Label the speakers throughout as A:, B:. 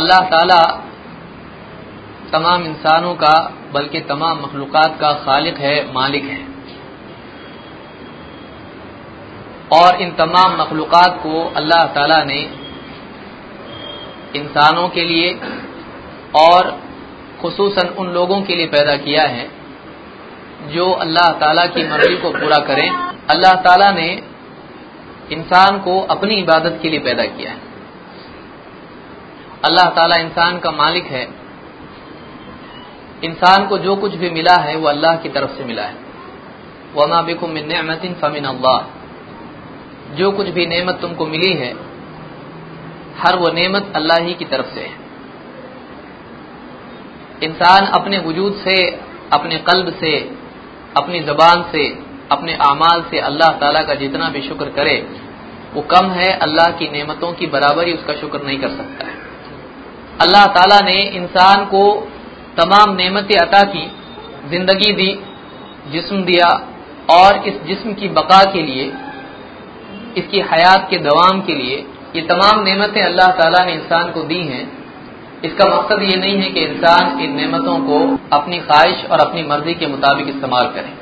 A: अल्लाह ताला तमाम इंसानों का बल्कि तमाम मखलूक़ात का खालिक है मालिक है और इन तमाम मखलूक़ात को अल्लाह ताला ने इंसानों के लिए और खसूसन उन लोगों के लिए पैदा किया है, जो अल्लाह ताला की मर्ज़ी को पूरा करें। अल्लाह ताला ने इंसान को अपनी इबादत के लिए पैदा किया है। अल्लाह ताला इंसान का मालिक है। इंसान को जो कुछ भी मिला है, वो अल्लाह की तरफ़ से मिला है। वमा बिकुम फमिन अल्लाह। जो कुछ भी नेमत तुमको मिली है हर वो नेमत अल्लाह ही की तरफ़ से है। इंसान अपने वजूद से, अपने कल्ब से, अपनी जबान से, अपने अमाल से अल्लाह ताला का जितना भी शुक्र करे, वो कम है, अल्लाह की नेमतों की बराबरी उसका शुक्र नहीं कर सकता है। अल्लाह ताला ने इंसान को तमाम नेमतें अता की, ज़िंदगी दी, जिस्म दिया, और इस जिस्म की बका के लिए, इसकी हयात के दवाम के लिए ये तमाम नेमतें अल्लाह ताला ने इंसान को दी हैं। इसका मकसद ये नहीं है कि इंसान इन नेमतों को अपनी ख्वाहिश और अपनी मर्ज़ी के मुताबिक इस्तेमाल करे,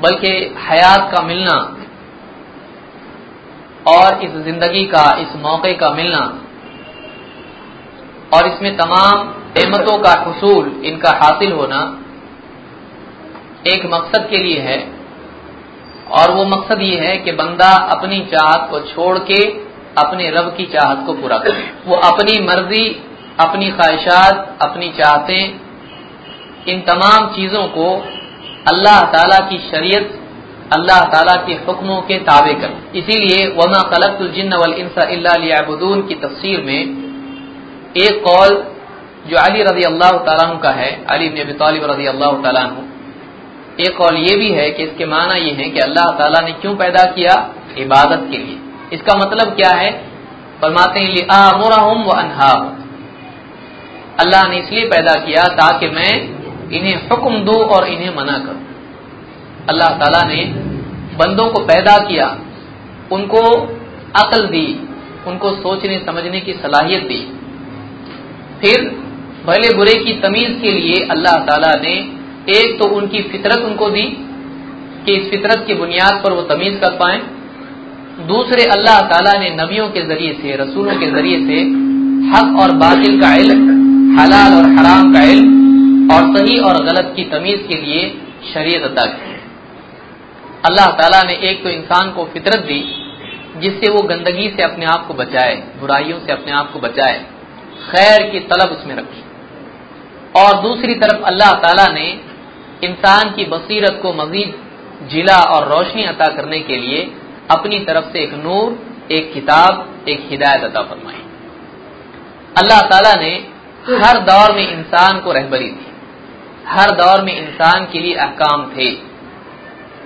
A: बल्कि हयात का मिलना और इस ज़िंदगी का, इस मौके का मिलना और इसमें तमाम नेमतों का हसूल इनका हासिल होना एक मकसद के लिए है। और वो मकसद ये है कि बंदा अपनी चाहत को छोड़ के अपने रब की चाहत को पूरा करे। वो अपनी मर्ज़ी, अपनी ख्वाहिशात, अपनी चाहतें, इन तमाम चीज़ों को अल्लाह ताला की शरीयत, अल्लाह ताला के हुक्मों के ताबे कर। इसीलिए वमा खलकुल वल इंसा इल्लाबून की तफसीर में एक कौल जो अली रज़ी अल्लाह तु का है, अली नबी तालिब रज़ी अल्लाह तु एक कौल ये भी है कि इसके माना ये है कि अल्लाह ताला ने क्यों पैदा किया? इबादत के लिए। इसका मतलब क्या है? फरमाते हैं आमुरहुम व अनहाहum अल्लाह ने इसलिए पैदा किया ताकि मैं इन्हें हुक्म दूँ और इन्हें मना करूँ। अल्लाह ताला ने बंदों को पैदा किया, उनको अकल दी, उनको सोचने, समझने की सलाहियत दी। फिर भले बुरे की तमीज के लिए अल्लाह ताला ने एक तो उनकी फितरत उनको दी कि इस फितरत की बुनियाद पर वो तमीज कर पाए दूसरे अल्लाह ताला ने नबियों के ज़रिए से, रसूलों के ज़रिए से हक और बातिल का इल्म, हलाल और हराम का इल्म और सही और गलत की तमीज के लिए शरीयत अदा की। अल्लाह ताला ने एक तो इंसान को फितरत दी, जिससे वो गंदगी से अपने आप को बचाए, बुराइयों से अपने आप को बचाए, खैर की तलब उसमें रखी। और दूसरी तरफ़ अल्लाह ताला ने इंसान की बसीरत को मजीद जिला और रोशनी अता करने के लिए अपनी तरफ़ से एक नूर, एक किताब, एक हिदायत अता फरमाई। अल्लाह ताला ने हर दौर में इंसान को रहबरी दी। हर दौर में इंसान के लिए अहकाम थे।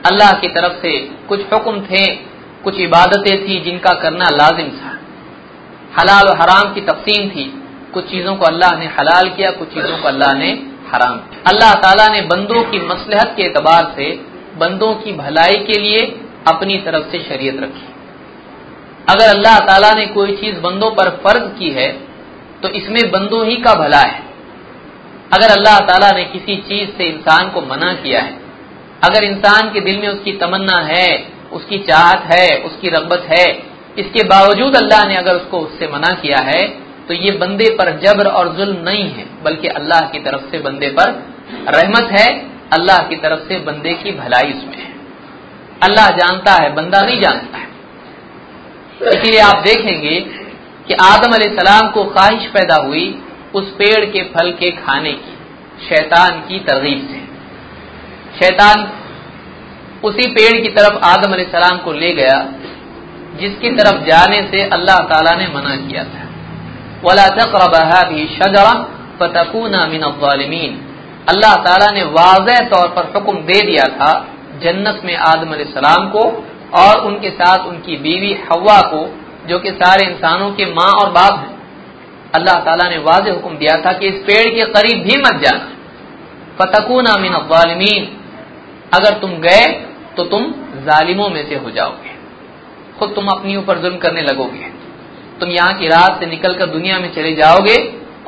A: अल्लाह की तरफ़ से कुछ हुक्म थे, कुछ इबादतें थी जिनका करना लाजिम था। हलाल और हराम की तकसीम थी। कुछ चीज़ों को अल्लाह ने हलाल किया, कुछ चीज़ों को अल्लाह ने हराम किया। अल्लाह ताला ने बंदों की मसलहत के एतबार से बंदों की भलाई के लिए अपनी तरफ़ से शरीयत रखी। अगर अल्लाह ताला ने कोई चीज़ बंदों पर फ़र्ज़ की है तो इसमें बंदों ही का भला है। अगर अल्लाह ताला ने किसी चीज़ से इंसान को मना किया है, अगर इंसान के दिल में उसकी तमन्ना है, उसकी चाहत है, उसकी रगबत है, इसके बावजूद अल्लाह ने अगर उसको उससे मना किया है तो ये बंदे पर जबर और जुल्म नहीं है, बल्कि अल्लाह की तरफ़ से बंदे पर रहमत है, अल्लाह की तरफ़ से बंदे की भलाई उसमें है। अल्लाह जानता है, बंदा नहीं जानता है। इसीलिए आप देखेंगे कि आदम सलाम को ख्वाहिश पैदा हुई उस पेड़ के फल के खाने की, शैतान की तरगीब से। शैतान उसी पेड़ की तरफ़ आदम सलाम को ले गया, जिसकी तरफ़ जाने से अल्लाह ताला ने मना किया था। वला तकरबा भी शजरा फतकूना मिन अल्लाह ताला ने वाज तौर पर हुक्म दे दिया था जन्नत में आदम सलाम को और उनके साथ उनकी बीवी हवा को, जो कि सारे इंसानों के माँ और बाप हैं। अल्लाह ताला ने वाज हुक्म दिया था कि इस पेड़ के करीब भी मत जाना। फतकूना मिन अलिमीन अगर तुम गए तो तुम जालिमों में से हो जाओगे। खुद तुम अपनी ऊपर जुल्म करने लगोगे। तुम यहाँ की रात से निकलकर दुनिया में चले जाओगे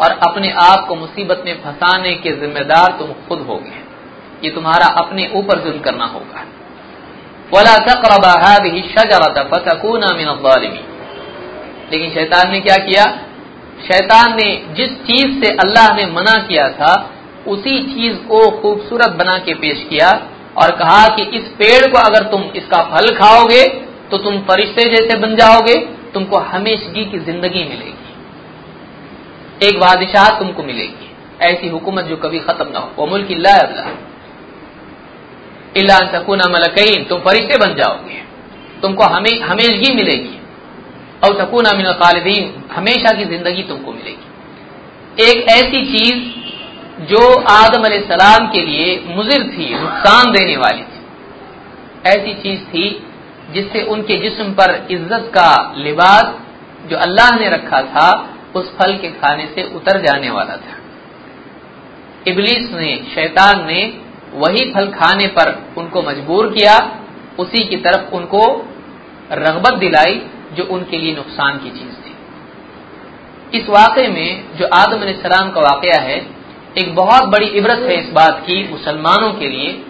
A: और अपने आप को मुसीबत में फंसाने के जिम्मेदार तुम खुद होगे। ये तुम्हारा अपने ऊपर जुल्म करना होगा। वला तकरबा मिन लेकिन शैतान ने क्या किया? शैतान ने जिस चीज़ से अल्लाह ने मना किया था, उसी चीज़ को खूबसूरत बना के पेश किया और कहा कि इस पेड़ को अगर तुम इसका फल खाओगे तो तुम फरिश्ते जैसे बन जाओगे, तुमको हमेशगी की ज़िंदगी मिलेगी। एक बादशाह तुमको मिलेगी। ऐसी हुकूमत जो कभी खत्म ना हो। वो मुल्क इल्ला तकुना मलकईन तुम फरिश्ते बन जाओगे। तुमको हमें हमेशगी मिलेगी। और तकुना मिन खालिदीन, हमेशा की ज़िंदगी तुमको मिलेगी। एक ऐसी चीज़ जो आदम सलाम के लिए मुजिर थी, नुकसान देने वाली थी। ऐसी चीज़ थी जिससे उनके जिस्म पर इज़्ज़त का लिबास जो अल्लाह ने रखा था, उस फल के खाने से उतर जाने वाला था। इबलीस ने, शैतान ने वही फल खाने पर उनको मजबूर किया, उसी की तरफ़ उनको रगबत दिलाई, जो उनके लिए नुकसान की चीज़ थी। इस वाक़े में जो आदम सलाम का वाक़ है, एक बहुत बड़ी इबरत है इस बात की मुसलमानों के लिए,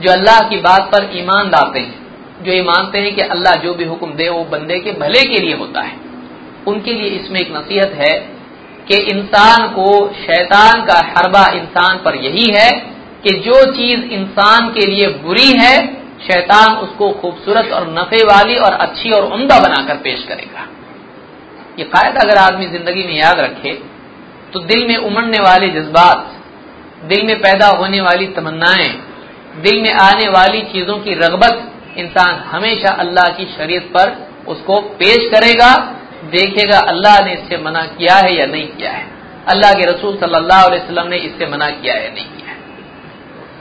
A: जो अल्लाह की बात पर ईमान लाते हैं, जो ये मानते हैं कि अल्लाह जो भी हुक्म दे वो बंदे के भले के लिए होता है। उनके लिए इसमें एक नसीहत है कि इंसान को शैतान का हरबा इंसान पर यही है कि जो चीज़ इंसान के लिए बुरी है, शैतान उसको खूबसूरत और नफे वाली और अच्छी और उमदा बनाकर पेश करेगा। ये कायदा अगर आदमी ज़िंदगी में याद रखे तो दिल में उमड़ने वाले जज्बात, दिल में पैदा होने वाली तमन्नाएँ, दिल में आने वाली चीज़ों की रगबत इंसान हमेशा अल्लाह की शरीयत पर उसको पेश करेगा, देखेगा अल्लाह ने इससे मना किया है या नहीं किया है। अल्लाह के रसूल सल्लल्लाहु अलैहि ने इससे मना किया है नहीं।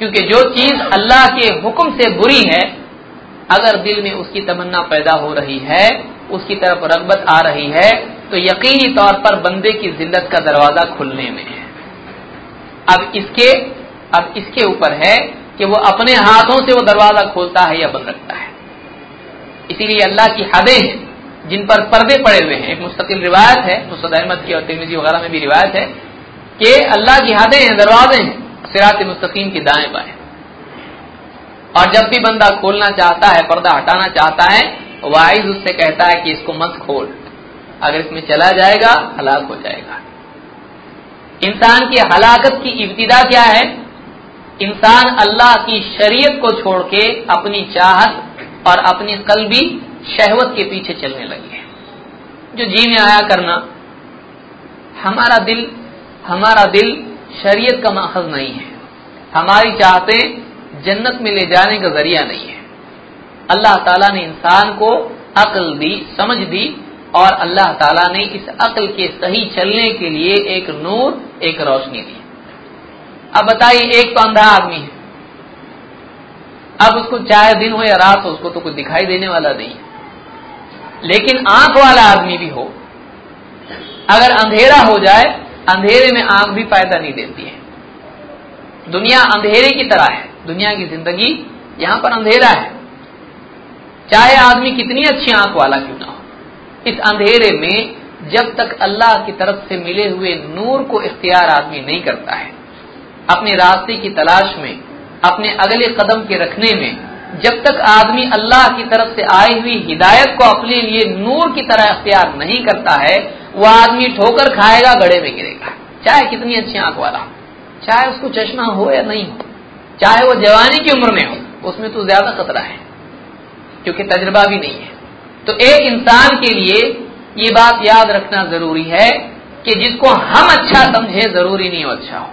A: क्योंकि जो चीज़ अल्लाह के हुक्म से बुरी है, अगर दिल में उसकी तमन्ना पैदा हो रही है, उसकी तरफ़ रगबत आ रही है तो यकीनी तौर पर बंदे की जिल्लत का दरवाज़ा खुलने में है। अब इसके अब इसके ऊपर है कि वो अपने हाथों से वो दरवाज़ा खोलता है या बंद रखता है। इसीलिए अल्लाह की हदें हैं, जिन पर पर्दे पड़े हुए हैं। एक मुस्तकिल रिवायत है, मुस्तद अहमद की और तिरमिजी वगैरह में भी रिवायत है, कि अल्लाह की हदें हैं, दरवाजे हैं। सिरात मुस्तकीम की दाएँ बाएँ। और जब भी बंदा खोलना चाहता है, पर्दा हटाना चाहता है वाइज उससे कहता है कि इसको मत खोल। अगर इसमें चला जाएगा, हलाक हो जाएगा। इंसान की हलाकत की इब्तदा क्या है? इंसान अल्लाह की शरीयत को छोड़ के अपनी चाहत और अपनी कलबी शहवत के पीछे चलने लगी है। जो जी में आया करना, हमारा दिल हमारा दिल शरीयत का माखज नहीं है। हमारी चाहते जन्नत में ले जाने का ज़रिया नहीं है। अल्लाह ताला ने इंसान को अक्ल दी, समझ दी और अल्लाह ताला ने इस अक्ल के सही चलने के लिए एक नूर, एक रोशनी दी। अब बताइए, एक तो अंधा आदमी है। अब उसको चाहे दिन हो या रात हो, उसको तो कुछ दिखाई देने वाला नहीं लेकिन आँख वाला आदमी भी हो। अगर अंधेरा हो जाए अंधेरे में आँख भी फ़ायदा नहीं देती है। दुनिया अंधेरे की तरह है। दुनिया की ज़िंदगी यहाँ पर अंधेरा है। चाहे आदमी कितनी अच्छी आँख वाला क्यों ना हो। इस अंधेरे में जब तक अल्लाह की तरफ़ से मिले हुए नूर को इख्तियार आदमी नहीं करता है, अपने रास्ते की तलाश में, अपने अगले कदम के रखने में जब तक आदमी अल्लाह की तरफ़ से आई हुई हिदायत को अपने लिए नूर की तरह अख्तियार नहीं करता है वह आदमी ठोकर खाएगा, गड़े में गिरेगा। चाहे कितनी अच्छी आँख वाला चाहे उसको चश्मा हो या नहीं हो, चाहे वो जवानी की उम्र में हो, उसमें तो ज़्यादा खतरा है, क्योंकि तजर्बा भी नहीं है। तो एक इंसान के लिए ये बात याद रखना ज़रूरी है कि जिसको हम अच्छा समझे, ज़रूरी नहीं वो अच्छा हो।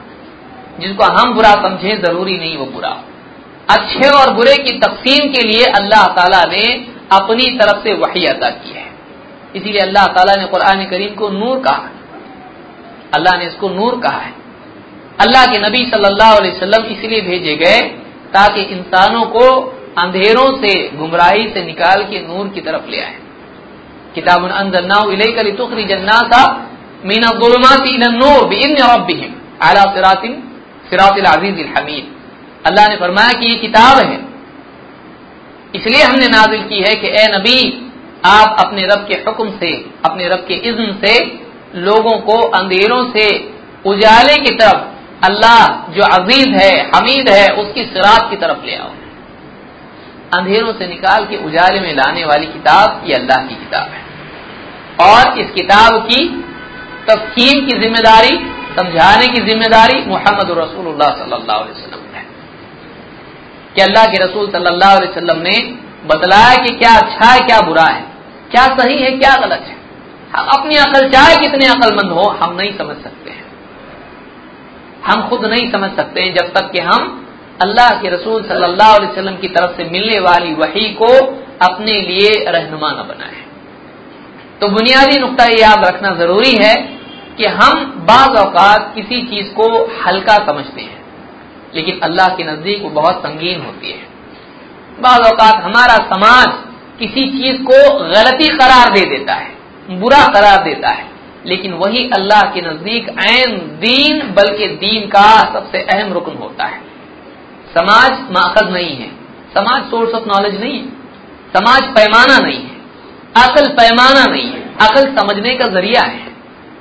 A: जिसको हम बुरा समझे, ज़रूरी नहीं वो बुरा हो। अच्छे और बुरे की तकसीम के लिए अल्लाह ताला ने अपनी तरफ़ से वही अदा की है। इसीलिए अल्लाह ताला ने कुरान करीम को नूर कहा। अल्लाह ने इसको नूर कहा है। अल्लाह के नबी सल्लल्लाहु अलैहि इसलिए भेजे गए ताकि इंसानों को अंधेरों से, गुमराही से निकाल के नूर की तरफ़ ले आए। किताब तुखरी जन्नासा मीना गुलमाती नूर बिन रबिहिम आला सिरातिन, सिरातिल हमीद। अल्लाह ने फरमाया कि ये किताब है। इसलिए हमने नाजिल की है कि ए नबी, आप अपने रब के हुक्म से, अपने रब के इज्न से, लोगों को अंधेरों से उजाले की तरफ़ अल्लाह जो अज़ीज़ है, हमीद है, उसकी सिरात की तरफ़ ले आओ। अंधेरों से निकाल के उजाले में लाने वाली किताब ये अल्लाह की किताब है। और इस किताब की तफकीम की ज़िम्मेदारी, समझाने की ज़िम्मेदारी मोहम्मद रसूलुल्लाह सल्लल्लाहु अलैहि वसल्लम कि अल्लाह के रसूल सल्लल्लाहु अलैहि वसल्लम ने बतलाया कि क्या अच्छा है, क्या बुरा है, क्या सही है, क्या गलत है। हम अपनी अकल चाहे कितने अकलमंद हो, हम नहीं समझ सकते हैं। हम खुद नहीं समझ सकते हैं जब तक कि हम अल्लाह के रसूल सल्लल्लाहु अलैहि वसल्लम की तरफ़ से मिलने वाली वही को अपने लिए रहनुमा न बनाए। तो बुनियादी नुकता याद रखना ज़रूरी है कि हम बाज अवकात किसी चीज़ को हल्का समझते हैं। लेकिन अल्लाह के नज़दीक वो बहुत संगीन होती है। बाज अवकात हमारा समाज किसी चीज़ को गलती करार दे देता है, बुरा करार देता है, लेकिन वही अल्लाह के नज़दीक ऐन दीन, बल्कि दीन का सबसे अहम रुकन होता है। समाज माखज नहीं है, समाज सोर्स ऑफ़ नॉलेज नहीं है, समाज पैमाना नहीं है, अकल पैमाना नहीं है, अकल समझने का ज़रिया है,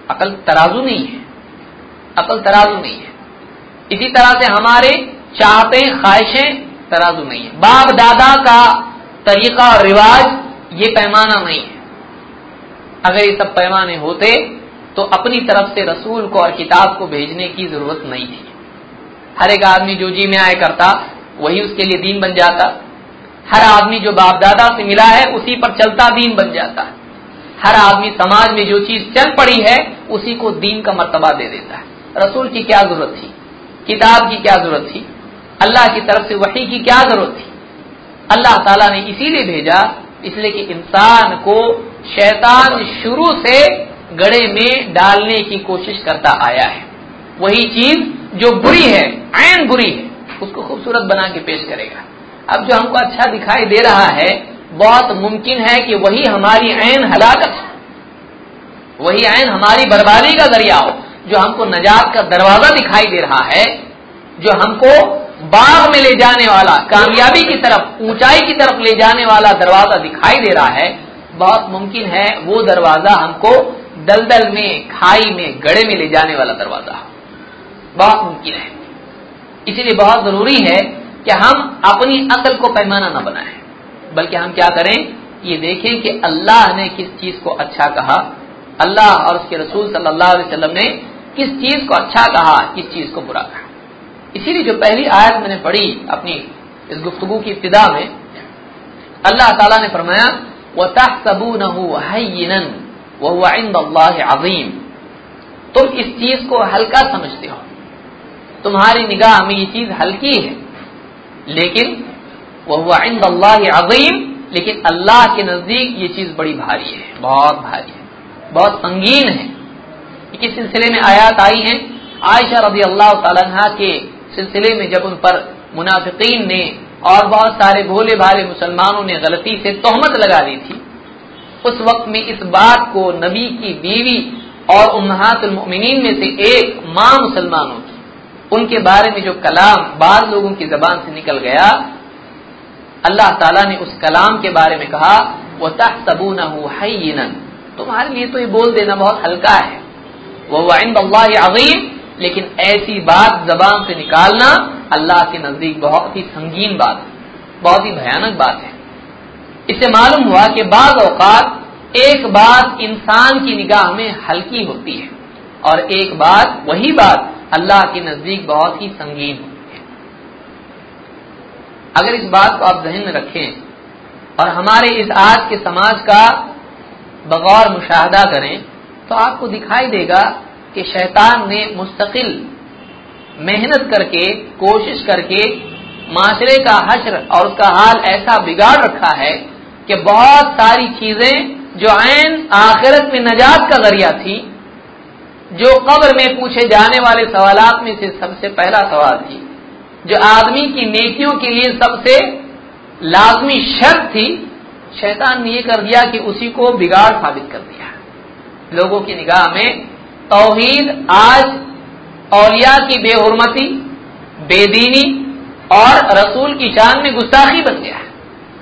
A: अकल तराजू नहीं है, अकल तराजू नहीं है। इसी तरह से हमारे चाहते, ख्वाहिशें तराजू नहीं है। बाप दादा का तरीका और रिवाज, ये पैमाना नहीं है। अगर ये सब पैमाने होते तो अपनी तरफ़ से रसूल को और किताब को भेजने की ज़रूरत नहीं थी। हर एक आदमी जो जी में आए करता, वही उसके लिए दीन बन जाता। हर आदमी जो बाप दादा से मिला है, उसी पर चलता दीन बन जाता। है हर आदमी समाज में जो चीज़ चल पड़ी है, उसी को दीन का मर्तबा दे देता है। रसूल की क्या ज़रूरत थी? किताब की क्या ज़रूरत थी? अल्लाह की तरफ़ से वही की क्या ज़रूरत थी? अल्लाह ताला ने इसीलिए भेजा, इसलिए कि इंसान को शैतान शुरू से गड़े में डालने की कोशिश करता आया है। वही चीज़ जो बुरी है, आयन बुरी है, उसको खूबसूरत बना के पेश करेगा। अब जो हमको अच्छा दिखाई दे रहा है, बहुत मुमकिन है कि वही हमारी आयन हलाकत वही आयन हमारी बर्बादी का ज़रिया हो। जो हमको नजात का दरवाज़ा दिखाई दे रहा है, जो हमको बाग में ले जाने वाला, कामयाबी की तरफ़, ऊंचाई की तरफ़ ले जाने वाला दरवाज़ा दिखाई दे रहा है, बहुत मुमकिन है वो दरवाज़ा हमको दलदल में, खाई में, गड़े में ले जाने वाला दरवाज़ा। बहुत मुमकिन है। इसीलिए बहुत ज़रूरी है कि हम अपनी अकल को पैमाना न बनाएँ, बल्कि हम क्या करें, ये देखें कि अल्लाह ने किस चीज़ को अच्छा कहा। अल्लाह और उसके रसूल सल्लल्लाहु अलैहि ने किस चीज़ को अच्छा कहा, किस चीज़ को बुरा कहा। इसीलिए जो पहली आयत मैंने पढ़ी अपनी इस गुफ्तगु की इब्तदा में, अल्लाह ताला ने फरमाया वह तहसबू अजीम। तुम इस चीज़ को हल्का समझते हो। तुम्हारी निगाह में ये चीज़ हल्की है, लेकिन वह अल्लाह अजीम, लेकिन अल्लाह के नज़दीक ये चीज़ बड़ी भारी है, बहुत भारी है, बहुत संगीन है। किस सिलसिले में आयात आई है। आयशा रज़ी अल्लाह तला के सिलसिले में जब उन पर मुनाफिकीन ने और बहुत सारे भोले भाले मुसलमानों ने गलती से तोहमत लगा दी थी, उस वक्त में इस बात को नबी की बीवी और उम्मातमिन में से एक माँ मुसलमानों की, उनके बारे में जो कलाम बाद लोगों की जबान से निकल गया, अल्लाह ताला ने उस कलाम के बारे में कहा वह तहसबू न तुम्हारे लिए तो ये बोल देना बहुत हल्का है। वह अजीम। लेकिन ऐसी बात जबान से निकालना अल्लाह के नज़दीक बहुत ही संगीन बात है, बहुत ही भयानक बात है। इससे मालूम हुआ कि बाज अवकात एक बात इंसान की निगाह में हल्की होती है और एक बात, वही बात अल्लाह के नज़दीक बहुत ही संगीन होती है। अगर इस बात को आप जहन में रखें और हमारे इस आज के समाज का बगौर मुशाहदा करें तो आपको दिखाई देगा कि शैतान ने मुस्तकिल मेहनत करके, कोशिश करके, माशरे का हश्र और उसका हाल ऐसा बिगाड़ रखा है कि बहुत सारी चीज़ें जो आन आखिरत में नजात का ज़रिया थी, जो कब्र में पूछे जाने वाले सवालात में से सबसे पहला सवाल थी, जो आदमी की नेकियों के लिए सबसे लाजमी शर्त थी, शैतान ने यह कर दिया कि उसी को बिगाड़ साबित कर दिया। लोगों की निगाह में, तोहीद आज औलिया की बेहरमती, बेदीनी और रसूल की शान में गुस्ताखी बन गया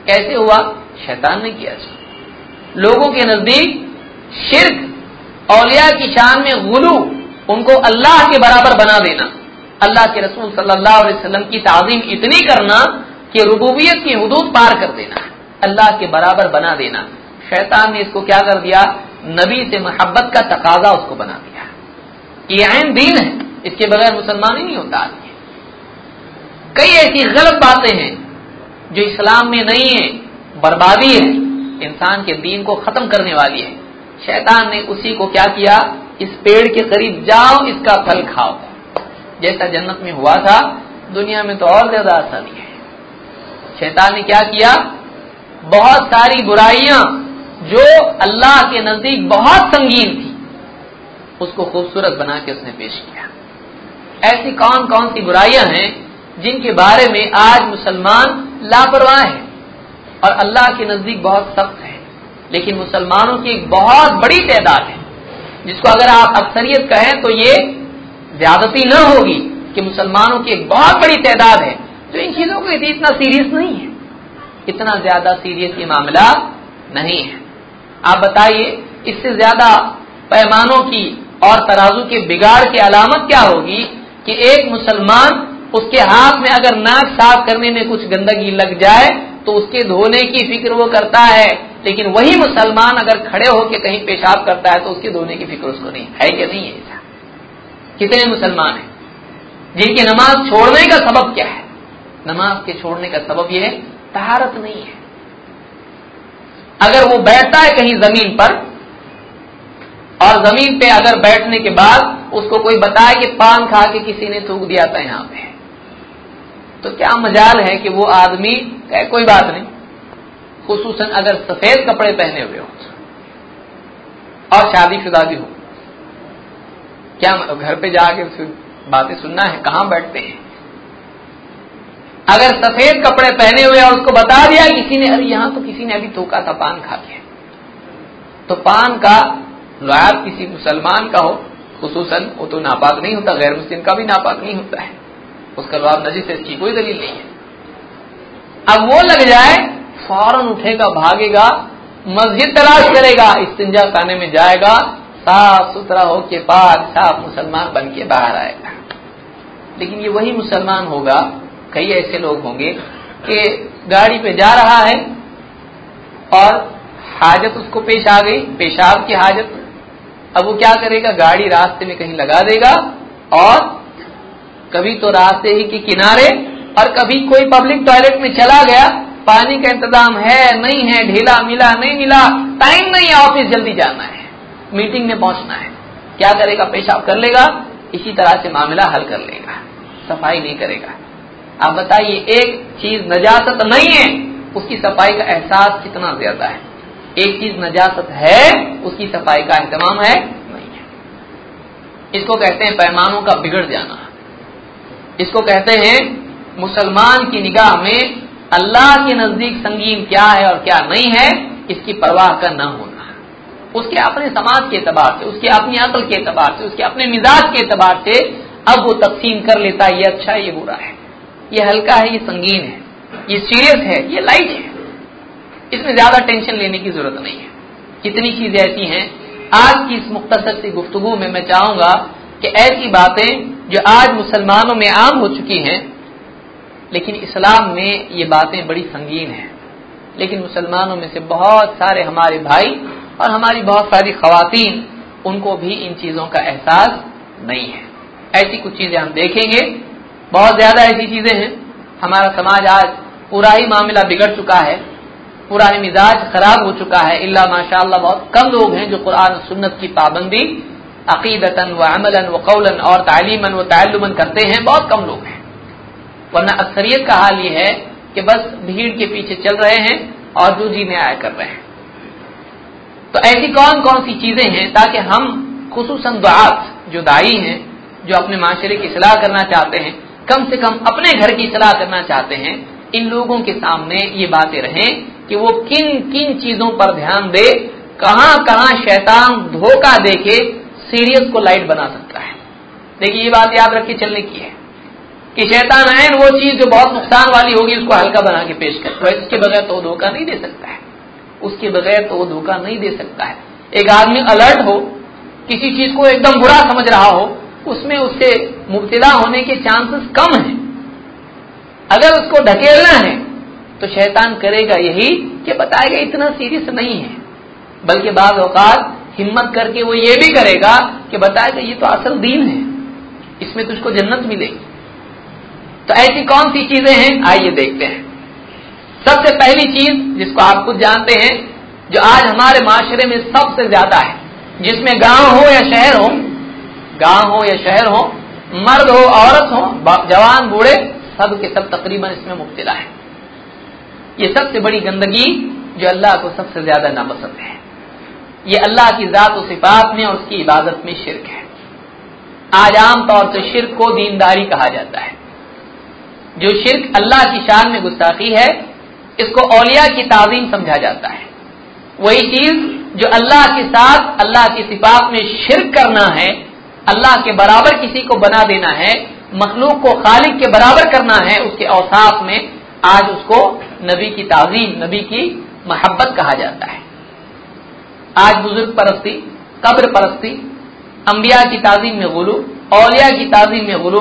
A: कैसे हुआ? शैतान ने किया लोगों के नज़दीक शिरक, औलिया की शान में गुलू, उनको अल्लाह के बराबर बना देना। अल्लाह के रसूल सल्लल्लाहु अलैहि की ताजीम इतनी करना कि रुबूबियत की हदूद पार कर देना। अल्लाह के बराबर बना देना। शैतान ने इसको क्या कर दिया? नबी से मोहब्बत का तकाजा उसको बना दिया। ये अहम दीन है। इसके बगैर मुसलमान ही नहीं होता आदमी। कई ऐसी गलत बातें हैं जो इस्लाम में नहीं है, बर्बादी है। इंसान के दीन को खत्म करने वाली है। शैतान ने उसी को क्या किया? इस पेड़ के करीब जाओ, इसका फल खाओ। जैसा जन्नत में हुआ था, दुनिया में तो और ज़्यादा आसानी है। शैतान ने क्या किया? बहुत सारी बुराइयाँ जो अल्लाह के नज़दीक बहुत संगीन थी, उसको खूबसूरत बना के उसने पेश किया। ऐसी कौन कौन सी बुराइयाँ हैं जिनके बारे में आज मुसलमान लापरवाह है और अल्लाह के नज़दीक बहुत सख्त है, लेकिन मुसलमानों की एक बहुत बड़ी तादाद है। जिसको अगर आप अक्सरियत कहें तो ये ज्यादती न होगी कि मुसलमानों की एक बहुत बड़ी तादाद है। जो इन चीज़ों को इतना सीरियस नहीं है। इतना ज़्यादा सीरियस ये मामला नहीं है। आप बताइए, इससे ज़्यादा पैमानों की और तराजू के बिगाड़ की अलामत क्या होगी कि एक मुसलमान उसके हाथ में अगर नाक साफ़ करने में कुछ गंदगी लग जाए तो उसके धोने की फ़िक्र वो करता है। लेकिन वही मुसलमान अगर खड़े होकर कहीं पेशाब करता है तो उसके धोने की फ़िक्र उसको नहीं। है कि नहीं है ऐसा? कितने मुसलमान हैं? जिनकी नमाज़ छोड़ने का सबब क्या है? नमाज़ के छोड़ने का सबब यह है, तहारत नहीं है। अगर वो बैठता है कहीं ज़मीन पर, और ज़मीन पे अगर बैठने के बाद उसको कोई बताए कि पान खा के किसी ने थूक दिया था यहाँ पे तो क्या मजाल है कि वो आदमी कहे कोई बात नहीं। खसूस अगर सफ़ेद कपड़े पहने हुए हो और शादीशुदा भी हो। क्या घर पे जाके बातें सुनना है? कहाँ बैठते हैं? अगर सफ़ेद कपड़े पहने हुए और उसको बता दिया किसी ने, अरे यहाँ तो किसी ने अभी थूका था, पान खा के तो पान का लुआब किसी मुसलमान का हो, खसूसन वो तो नापाक नहीं होता गैर मुस्लिम का भी नापाक नहीं होता है। उसका लुआब नजी से इसकी कोई दलील नहीं है। अब वो लग जाए, फ़ौरन उठेगा, भागेगा, मस्जिद तलाश करेगा, इस्तिंजा खाने में जाएगा, साफ़ सुथरा हो के पाक साफ़ मुसलमान बन के बाहर आएगा। लेकिन ये वही मुसलमान होगा कई ऐसे लोग होंगे कि गाड़ी पे जा रहा है और हाजत उसको पेश आ गई, पेशाब की हाजत। अब वो क्या करेगा? गाड़ी रास्ते में कहीं लगा देगा और कभी तो रास्ते ही के किनारे और कभी कोई पब्लिक टॉयलेट में चला गया, पानी का इंतज़ाम है, नहीं है, ढीला, मिला, नहीं मिला, टाइम नहीं है, ऑफ़िस जल्दी जाना है, मीटिंग में पहुँचना है। क्या करेगा? पेशाब कर लेगा, इसी तरह से मामला हल कर लेगा, सफ़ाई नहीं करेगा। आप बताइए, एक चीज़ नजासत नहीं है, उसकी सफ़ाई का एहसास कितना ज़्यादा है? एक चीज़ नजासत है, उसकी सफ़ाई का एहतमाम है, नहीं है। इसको कहते हैं पैमानों का बिगड़ जाना। इसको कहते हैं, मुसलमान की निगाह में अल्लाह के नज़दीक संगीन क्या है और क्या नहीं है, इसकी परवाह का न होना। उसके अपने समाज के एतबार से, उसके अपनी अकल के एतबार से, उसके अपने मिजाज के एतबार से अब वो तकसीम कर लेता है, ये अच्छा ये बुरा है। ये हल्का है, ये संगीन है, ये सीरियस है, ये लाइट है। इसमें ज़्यादा टेंशन लेने की ज़रूरत नहीं है। कितनी चीज़ें ऐसी हैं। आज की इस मुख्तसर सी गुफ्तगु में मैं चाहूँगा कि ऐसी बातें जो आज मुसलमानों में आम हो चुकी हैं, लेकिन इस्लाम में ये बातें बड़ी संगीन हैं। लेकिन मुसलमानों में से बहुत सारे हमारे भाई और हमारी बहुत सारी खातन उनको भी इन चीज़ों का एहसास नहीं है। ऐसी कुछ चीज़ें हम देखेंगे। बहुत ज़्यादा ऐसी चीज़ें हैं। हमारा समाज आज पूरा ही मामला बिगड़ चुका है। पुराने मिजाज खराब हो चुका है। इल्ला माशा बहुत कम लोग हैं जो कुरान सुन्नत की पाबंदी अकीदतन व अमलन व कौलन और तालीमन व तालुमन करते हैं। बहुत कम लोग हैं। वरना अक्सरियत का हाल ये है कि बस भीड़ के पीछे चल रहे हैं और जी में आया कर रहे हैं। तो ऐसी कौन कौन सी चीज़ें हैं ताकि हम खसूस दुआत जो दाई हैं, जो अपने माशरे की सलाह करना चाहते हैं कम से कम अपने घर की सलाह करना चाहते हैं, इन लोगों के सामने ये बातें रहें कि वो किन किन चीज़ों पर ध्यान दे कहाँ कहाँ शैतान धोखा देके सीरियस को लाइट बना सकता है। देखिए, ये बात याद रख के चलने की है कि शैतान आयन वो चीज़ जो बहुत नुकसान वाली होगी, उसको हल्का बना के पेश कर इसके बगैर तो धोखा नहीं दे सकता है। उसके बगैर तो धोखा नहीं दे सकता है। एक आदमी अलर्ट हो, किसी चीज़ को एकदम बुरा समझ रहा हो उसमें उससे मुबतला होने के चांसेस कम हैं। अगर उसको ढकेलना है तो शैतान करेगा यही कि बताएगा इतना सीरियस नहीं है। बल्कि बाद अवकात हिम्मत करके वो ये भी करेगा कि बताएगा ये तो असल दीन है। इसमें तुझको जन्नत मिलेगी। तो ऐसी कौन सी चीज़ें हैं? आइए देखते हैं। सबसे पहली चीज़ जिसको आप खुद जानते हैं, जो आज हमारे माशरे में सबसे ज़्यादा है, जिसमें गाँव हो या शहर हो गाँव हो या शहर हो, मर्द हो, औरत हो जवान, बूढ़े, सब के सब तकरीबन इसमें मुबतला है। ये सबसे बड़ी गंदगी जो अल्लाह को सबसे ज़्यादा नापसंद है। ये अल्लाह की जात सिफात में और उसकी इबादत में शिरक है। आज आम तौर से शिरक को दीनदारी कहा जाता है। जो शिरक अल्लाह की शान में गुस्ताखी है, इसको औलिया की ताजीम समझा जाता है। वही चीज़ जो अल्लाह के साथ, अल्लाह की सिफात में शिरक करना है अल्लाह के बराबर किसी को बना देना है, मखलूक को खालिक के बराबर करना है, उसके औसाफ में आज उसको नबी की ताजीम, नबी की मोहब्बत कहा जाता है। आज बुज़ुर्ग परस्ती, कब्र परस्ती, अंबिया की ताजीम में गुलू औलिया की ताजीम में गुलू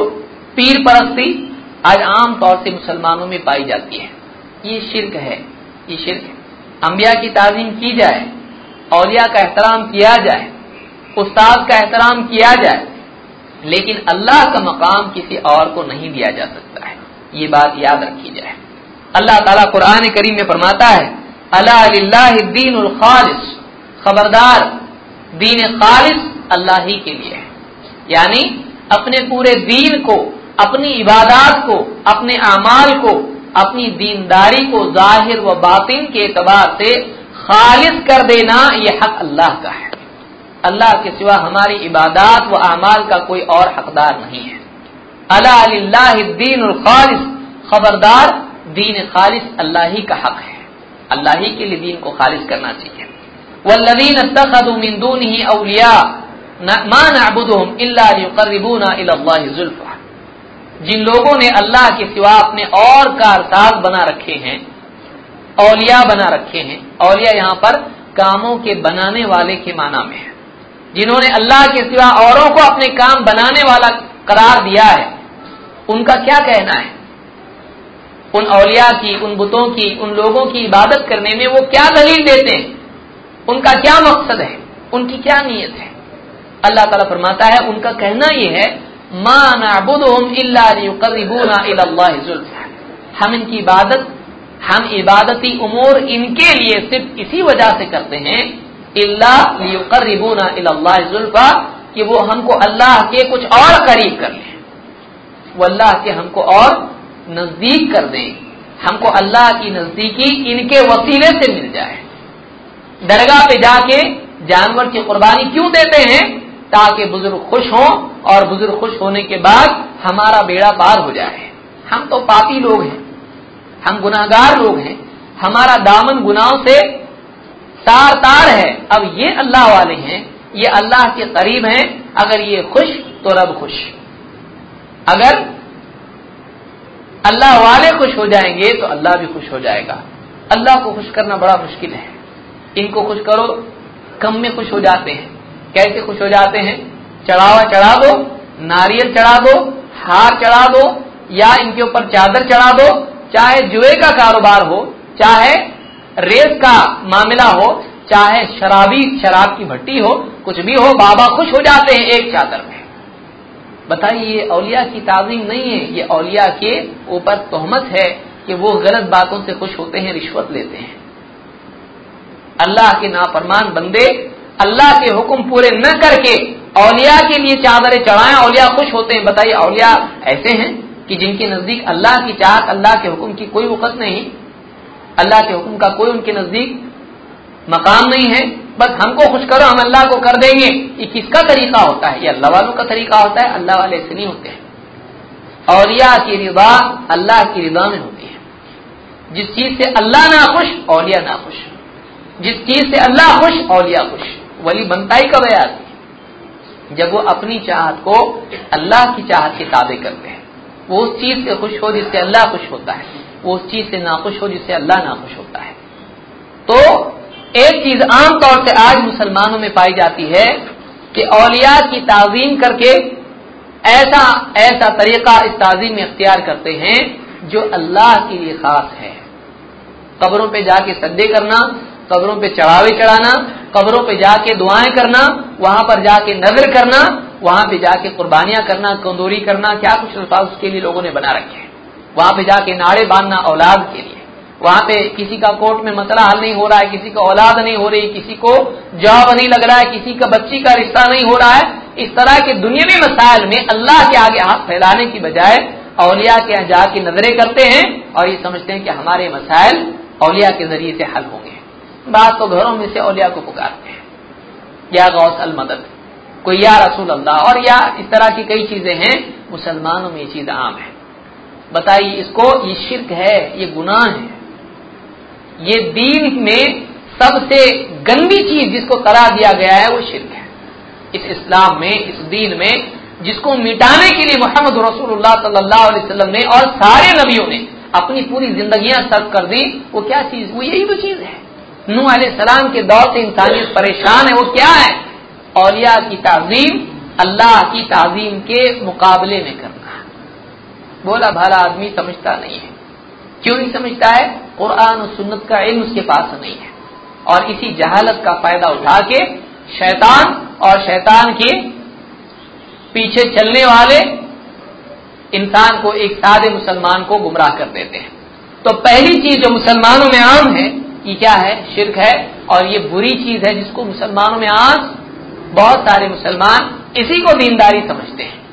A: पीर परस्ती आज आम तौर से मुसलमानों में पाई जाती है। ये शिरक है, ये शिरक है। अंबिया की ताजीम की जाए, औलिया का एहतराम किया जाए उस्ताद का एहतराम किया जाए, लेकिन अल्लाह का मकाम किसी और को नहीं दिया जा सकता है। ये बात याद रखी जाए। अल्लाह ताला कुरान करीम में फरमाता है अल्लाह खालिस खबरदार, दीन खालिस अल्लाह ही के लिए है। यानी अपने पूरे दीन को, अपनी इबादत को, अपने अमाल को, अपनी दीनदारी को ज़ाहिर व बातिन के एतबार से खालिज कर देना यह हक अल्लाह का है। अल्लाह के सिवा हमारी इबादत व अमाल का कोई और हकदार नहीं है। अल्लाह खालिस, खबरदार दीन खालिस अल्लाह ही का हक है। अल्लाह ही के लिए दीन को खालिज करना चाहिए। वल्लवीन तखदुमिंदून ही अलिया मा नबुदुम इल्ला जुल्फा। जिन लोगों ने अल्लाह के सिवा अपने और कारसाज बना रखे हैं, औलिया बना रखे हैं, औलिया यहाँ पर कामों के बनाने वाले के माना में है। जिन्होंने अल्लाह के सिवा औरों को अपने काम बनाने वाला करार दिया है, उनका क्या कहना है? उन औलिया की, उन बुतों की, उन लोगों की इबादत करने में वो क्या दलील देते हैं? उनका क्या मकसद है? उनकी क्या नीयत है? अल्लाह ताला फरमाता है, उनका कहना यह है माना हम इनकी इबादत, हम इबादती उमूर इनके लिए सिर्फ़ इसी वजह से करते हैं जुल्फा, कि वो हमको अल्लाह के कुछ और करीब कर लें। वो अल्लाह के हमको और नज़दीक कर दें। हमको अल्लाह की नजदीकी इनके वसीले से मिल जाए। दरगाह पे जाके जानवर की कुर्बानी क्यों देते हैं? ताकि बुज़ुर्ग खुश हों, और बुज़ुर्ग खुश होने के बाद हमारा बेड़ा पार हो जाए। हम तो पापी लोग हैं। हम गुनाहगार लोग हैं। हमारा दामन गुनाहों से तार तार है। अब ये अल्लाह वाले हैं, ये अल्लाह के करीब हैं, अगर ये खुश तो रब खुश। अगर अल्लाह वाले खुश हो जाएँगे तो अल्लाह भी खुश हो जाएगा। अल्लाह को खुश करना बड़ा मुश्किल है। इनको खुश करो, कम में खुश हो जाते हैं। कैसे खुश हो जाते हैं? चढ़ावा चढ़ा दो, नारियल चढ़ा दो, हार चढ़ा दो, या इनके ऊपर चादर चढ़ा दो, चाहे जुए का कारोबार हो, चाहे रेस का मामला हो, चाहे शराबी, शराब की भट्टी हो, कुछ भी हो, बाबा खुश हो जाते हैं एक चादर में। बताइए, ये औलिया की ताजीम नहीं है, ये औलिया के ऊपर तोहमत है कि वो गलत बातों से खुश होते हैं, रिश्वत लेते हैं। अल्लाह के नाफरमान बंदे, अल्लाह के हुक्म पूरे न करके औलिया के लिए चादरें चढ़ाएँ, औलिया खुश होते हैं। बताइए, औलिया ऐसे हैं कि जिनके नज़दीक अल्लाह की चाहत, अल्लाह के हुक्म की कोई वक़्त नहीं। अल्लाह के हुक्म का कोई उनके नज़दीक मकाम नहीं है। बस हमको खुश करो, हम अल्लाह को कर देंगे। ये किसका तरीका होता है? ये अल्लाह वालों का तरीका होता है, अल्लाह वाले ऐसे नहीं होते हैं। औलिया की रिदा अल्लाह की रिदा में होती है। जिस चीज़ से अल्लाह ना खुश औलिया ना खुश जिस चीज़ से अल्लाह खुश, औलिया खुश। वली बनता ही कब है जब वो अपनी चाहत को अल्लाह की चाहत के ताबे करते हैं। वो उस चीज़ से खुश हो जिससे अल्लाह खुश होता है। वो उस चीज़ से नाखुश हो जिससे अल्लाह नाखुश होता है। तो एक चीज़ आमतौर से आज मुसलमानों में पाई जाती है कि औलिया की ताजीम करके ऐसा ऐसा तरीका इस ताजीम में अख्तियार करते हैं जो अल्लाह के लिए खास है। कब्रों पे जाके सद्दे करना, कब्रों पे चढ़ावे चढ़ाना, कब्रों पे जाके दुआएँ करना, वहाँ पर जाके नज़र करना, वहाँ पे जाके कुर्बानियाँ करना, कंदोरी करना, क्या कुछ अल्फाज उसके लिए लोगों ने बना रखे हैं। वहाँ पे जाके नाड़े बांधना औलाद के लिए। वहाँ पे किसी का कोर्ट में मसला हल नहीं हो रहा है, किसी का औलाद नहीं हो रही, किसी को जॉब नहीं लग रहा है, किसी का बच्ची का रिश्ता नहीं हो रहा है, इस तरह के दुनियावी मसाइल में अल्लाह के आगे हाथ फैलाने की बजाय औलिया के यहाँ जाके नज़रें करते हैं और ये समझते हैं कि हमारे मसाइल औलिया के ज़रिए से हल होंगे। बात तो घरों में से औलिया को पुकारते हैं। या गौस अल मदद। कोई या रसूल अल्लाह। और या इस तरह की कई चीज़ें हैं। मुसलमानों में ये चीज़ आम है। बताइए, इसको ये शिरक है, ये गुनाह है। ये दीन में सबसे गंदी चीज़ जिसको करार दिया गया है, वो शिरक है। इस इस्लाम में, इस दीन में, जिसको मिटाने के लिए मोहम्मद रसूलुल्लाह सल्लल्लाहु अलैहि वसल्लम ने और सारे नबियों ने अपनी पूरी जिंदगियाँ सर्व कर दी, वो क्या चीज़? वो यही तो चीज़ है। नू सलाम के दौर से इंसानियत परेशान है, वो क्या है? औलिया की ताजीम, अल्लाह की ताजीम के मुकाबले में करना। बोला, भाला आदमी समझता नहीं है। क्यों नहीं समझता है? कुरान और सुन्नत का इल्म उसके पास नहीं है। और इसी जहालत का फ़ायदा उठा के शैतान और शैतान के पीछे चलने वाले इंसान को, एक सादे मुसलमान को गुमराह कर देते हैं। तो पहली चीज़ जो मुसलमानों में आम है, ये क्या है? शिरक है। और ये बुरी चीज़ है जिसको मुसलमानों में आज बहुत सारे मुसलमान इसी को दीनदारी समझते हैं।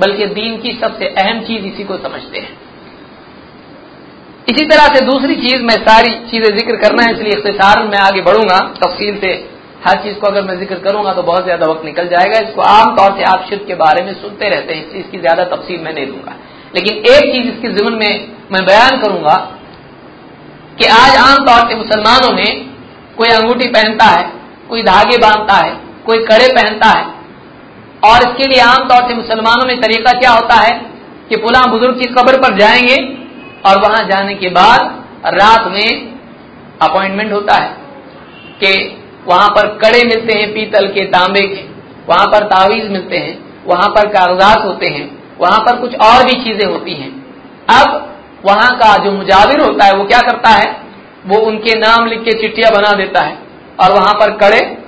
A: बल्कि दीन की सबसे अहम चीज़ इसी को समझते हैं। इसी तरह से दूसरी चीज़ मैं सारी चीज़ें ज़िक्र करना है, इसलिए इख्तिसार में आगे बढ़ूँगा, तफसील से हर चीज़ को अगर मैं ज़िक्र करूँगा तो बहुत ज़्यादा वक्त निकल जाएगा। इसको आमतौर से आप शिरक के बारे में सुनते रहते हैं इसकी ज़्यादा तफसील मैं नहीं दूँगा। लेकिन एक चीज़ इसके जिमन में मैं बयान करूँगा कि आज आमतौर से मुसलमानों में कोई अंगूठी पहनता है, कोई धागे बांधता है, कोई कड़े पहनता है और इसके लिए आमतौर से मुसलमानों में तरीका क्या होता है कि पुला बुज़ुर्ग की कब्र पर जाएँगे और वहाँ जाने के बाद रात में अपॉइंटमेंट होता है कि वहाँ पर कड़े मिलते हैं, पीतल के तांबे के, वहाँ पर तावीज मिलते हैं, वहाँ पर कागजात होते हैं, वहाँ पर कुछ और भी चीज़ें होती हैं। अब वहाँ का जो मुजाविर होता है, वो क्या करता है? वो उनके नाम लिख के चिट्ठियाँ बना देता है और वहाँ पर कड़े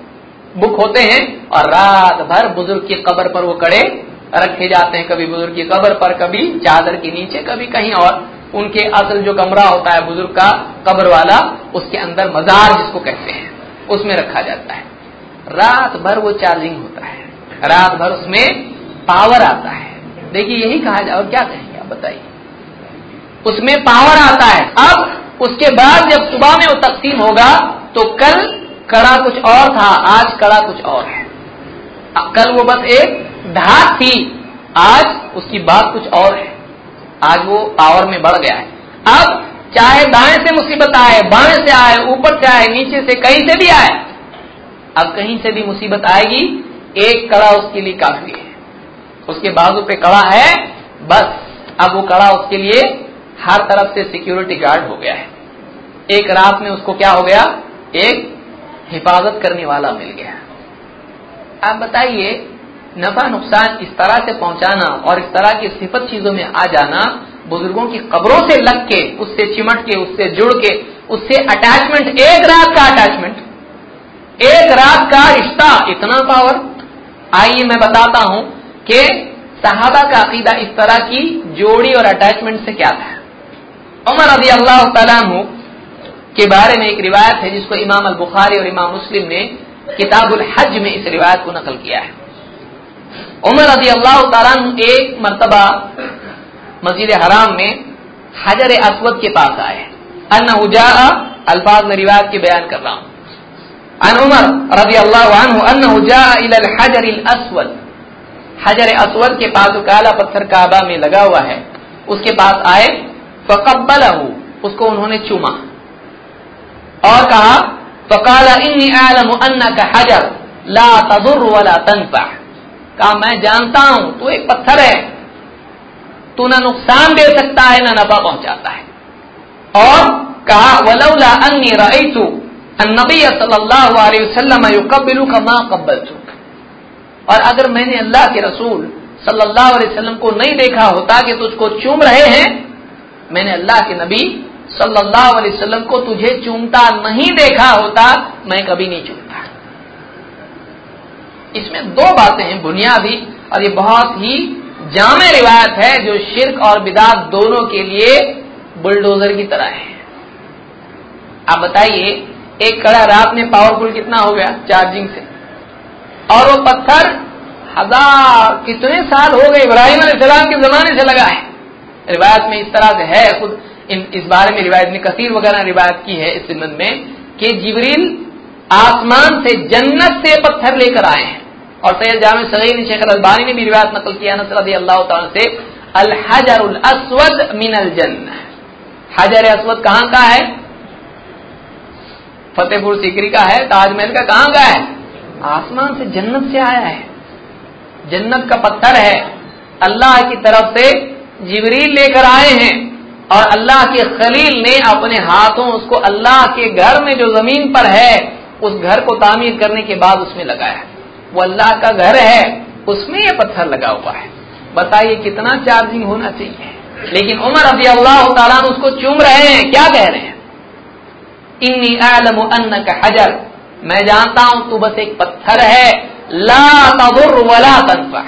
A: बुक होते हैं और रात भर बुज़ुर्ग की कब्र पर वो कड़े रखे जाते हैं। कभी बुज़ुर्ग की कब्र पर, कभी चादर के नीचे, कभी कहीं और। उनके असल जो कमरा होता है बुज़ुर्ग का कब्र वाला, उसके अंदर मजार जिसको कहते हैं, उसमें रखा जाता है। रात भर वो चार्जिंग होता है। रात भर उसमें पावर आता है। देखिए, यही कहा जाए, और क्या कहेंगे आप बताइए? उसमें पावर आता है। अब उसके बाद जब सुबह में वो तकसीम होगा तो कल कड़ा कुछ और था, आज कड़ा कुछ और है। कल वो बस एक धाक थी, आज उसकी बात कुछ और है। आज वो पावर में बढ़ गया है। अब चाहे दाएँ से मुसीबत आए, बाएँ से आए, ऊपर से आए, नीचे से कहीं से भी आए, अब कहीं से भी मुसीबत आएगी, एक कड़ा उसके लिए काफ़ी है। उसके बाजू पे कड़ा है, बस। अब वो कड़ा उसके लिए हर तरफ़ से सिक्योरिटी गार्ड हो गया है। एक रात में उसको क्या हो गया? एक हिफाजत करने वाला मिल गया। आप बताइए, नफा नुकसान इस तरह से पहुंचाना और इस तरह की सिफत चीज़ों में आ जाना, बुज़ुर्गों की कब्रों से लग के, उससे चिमट के, उससे जुड़ के, उससे अटैचमेंट एक रात का अटैचमेंट एक रात का रिश्ता, इतना पावर आइए मैं बताता हूँ कि सहाबा का अकीदा इस तरह की जोड़ी और अटैचमेंट से क्या था। उमर रज़ी अल्लाह तु के बारे में एक रिवायत है जिसको इमाम अल बुखारी और इमाम मुस्लिम ने किताबुल हज में इस रिवायत को नकल किया है। उमर रज़ी अल्लाह तला एक मरतबा मस्जिद हराम में हजर असवद के पास आए। अन उजा अल्फाज में रिवायत के बयान कर रहा हूँ। अन उमर रज़ी अल्लाह हजर असवद। हजर असवद के पास काला पत्थर काबा में लगा हुआ है। उसके पास आए फकबल उसको उन्होंने चूमा। और कहा, फकाला इन आलम अन्ना का हजर, ला तदुर वाला तनफा. कहा, मैं जानता हूँ, तू एक पत्थर है। तू ना नुकसान दे सकता है, ना नफा पहुंचाता है। और कहा, वलौला अन्नी रईतु नबी सल्लल्लाहु अलैहि युकब्बिलु कमा कब्बलतु. और अगर मैंने अल्लाह के रसूल सल्लल्लाहु अलैहि को नहीं देखा होता कि तुझको चूम रहे हैं, मैंने अल्लाह के नबी सल्लल्लाहु अलैहि वसल्लम को तुझे चूमता नहीं देखा होता, मैं कभी नहीं चूमता। इसमें दो बातें हैं, बुनियादी, और ये बहुत ही जामे रिवायत है, जो शिरक और बिदात दोनों के लिए बुलडोजर की तरह है। आप बताइए, एक कड़ा रात में पावरफुल कितना हो गया चार्जिंग से? और वो पत्थर हज़ार, कितने साल हो गए इब्राहिम के जमाने से लगा है। रिवायत में इस तरह से है, खुद इस बारे में रिवायत में कसीर वगैरह रिवायत की है इस संबंध में कि जिबरील आसमान से जन्नत से पत्थर लेकर आए हैं। और सैयद जाम सगीर शेख अलबानी ने भी रिवायत नकल किया नसर अल्लाह से अल हजर असवद मिनल जन्न हजर असवद कहाँ का है? फतेहपुर सीकरी का है, ताजमहल का कहाँ का है? आसमान से जन्नत से आया है। जन्नत का पत्थर है। अल्लाह की तरफ़ से जिबरील लेकर आए हैं। और अल्लाह के खलील ने अपने हाथों उसको अल्लाह के घर में जो ज़मीन पर है, उस घर को तामीर करने के बाद उसमें लगाया वो अल्लाह का घर है, उसमें ये पत्थर लगा हुआ है। बताइए कितना चार्जिंग होना चाहिए? लेकिन उमर अभी अल्लाह तला उसको चूम रहे हैं, क्या कह रहे हैं? इन्नी आलम अन्न का हजर। मैं जानता हूँ तू बस एक पत्थर है, ला तबुर वला तनफा।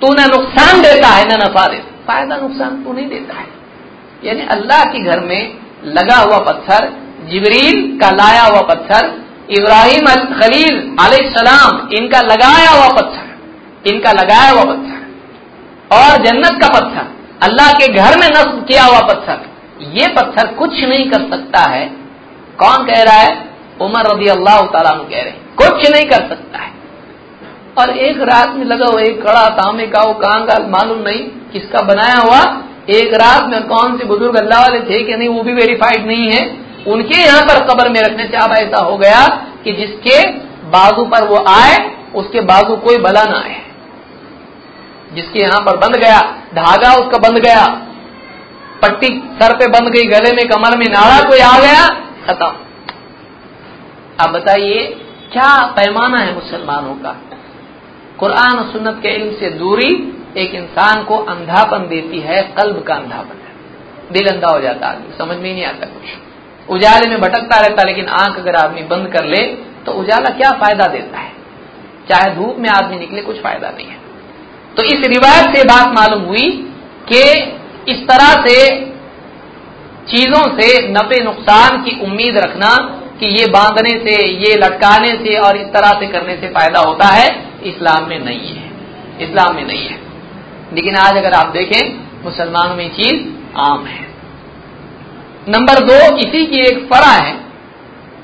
A: तू न नुकसान देता है, न नफा देता। फ़ायदा नुकसान तू नहीं देता है। यानी अल्लाह के घर में लगा हुआ पत्थर, जिबरील का लाया हुआ पत्थर, इब्राहिम अल खलील सलाम, इनका लगाया हुआ पत्थर, इनका लगाया हुआ पत्थर, और जन्नत का पत्थर, अल्लाह के घर में नस्ब किया हुआ पत्थर, ये पत्थर कुछ नहीं कर सकता है। कौन कह रहा है? उमर रबी अल्लाह तला कह रहे कुछ नहीं कर सकता है। और एक रात में लगा हुआ, एक कड़ा तांबे का वो कहाँ का मालूम नहीं, किसका बनाया हुआ। एक रात में कौन से बुज़ुर्ग अल्लाह वाले थे कि नहीं, वो भी वेरीफाइड नहीं है। उनके यहाँ पर कब्र में रखने से अब ऐसा हो गया कि जिसके बाजू पर वो आए, उसके बाजू कोई बला ना आए। जिसके यहाँ पर बंद गया, धागा उसका बंद गया, पट्टी सर पे बंद गई, गले में कमर में नाड़ा कोई आ गया, खत्म। अब बताइए, क्या पैमाना है मुसलमानों का? कुरान और सुन्नत के इल्म से दूरी एक इंसान को अंधापन देती है, कल्ब का अंधापन है। दिल अंधा हो जाता आदमी, समझ में नहीं आता कुछ। उजाले में भटकता रहता, लेकिन आँख अगर आदमी बंद कर ले तो उजाला क्या फ़ायदा देता है? चाहे धूप में आदमी निकले, कुछ फ़ायदा नहीं है। तो इस रिवायत से बात मालूम हुई कि इस तरह से चीज़ों से नफे नुकसान की उम्मीद रखना कि ये बांधने से, ये लटकाने से और इस तरह से करने से फ़ायदा होता है, इस्लाम में नहीं है। इस्लाम में नहीं है। लेकिन आज अगर आप देखें, मुसलमानों में चीज़ आम है। नंबर दो, इसी की एक फरा है,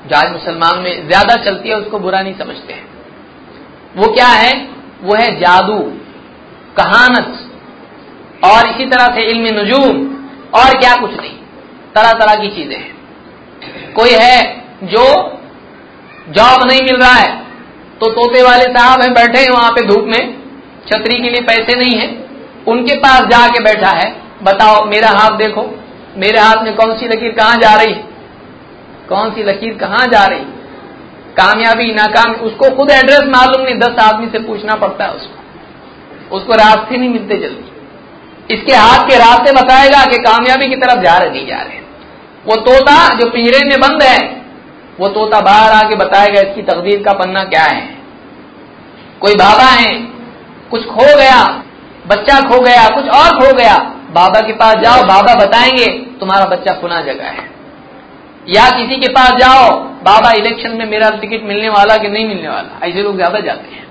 A: जो आज मुसलमान में ज़्यादा चलती है, उसको बुरा नहीं समझते हैं। वो क्या है? वो है जादू, कहानत, और इसी तरह से इल्म नजूम, और क्या कुछ नहीं। तरह तरह की चीज़ें हैं। कोई है जो जॉब नहीं मिल रहा है तो तोते वाले साहब हैं, बैठे हैं वहाँ पे धूप में, छतरी के लिए पैसे नहीं है, उनके पास जाके बैठा है, बताओ, मेरा हाथ देखो, मेरे हाथ में कौन सी लकीर कहाँ जा रही? है कौन सी लकीर कहाँ जा रही? कामयाबी, नाकाम, उसको खुद एड्रेस मालूम नहीं, दस आदमी से पूछना पड़ता है उसको। उसको रास्ते नहीं मिलते जल्दी। इसके हाथ के रास्ते बताएगा कि कामयाबी की तरफ़ जा रहे, नहीं जा रहे। वो तोता जो पिंजरे में बंद है वो तोता बाहर आके बताएगा इसकी तकदीर का पन्ना क्या है? कोई बाबा है, कुछ खो गया, बच्चा खो गया, कुछ और खो गया, बाबा के पास जाओ, बाबा बताएँगे, तुम्हारा बच्चा पुनः जगह है। या किसी के पास जाओ, बाबा इलेक्शन में मेरा टिकट मिलने वाला कि नहीं मिलने वाला? ऐसे लोग ज़्यादा जाते हैं।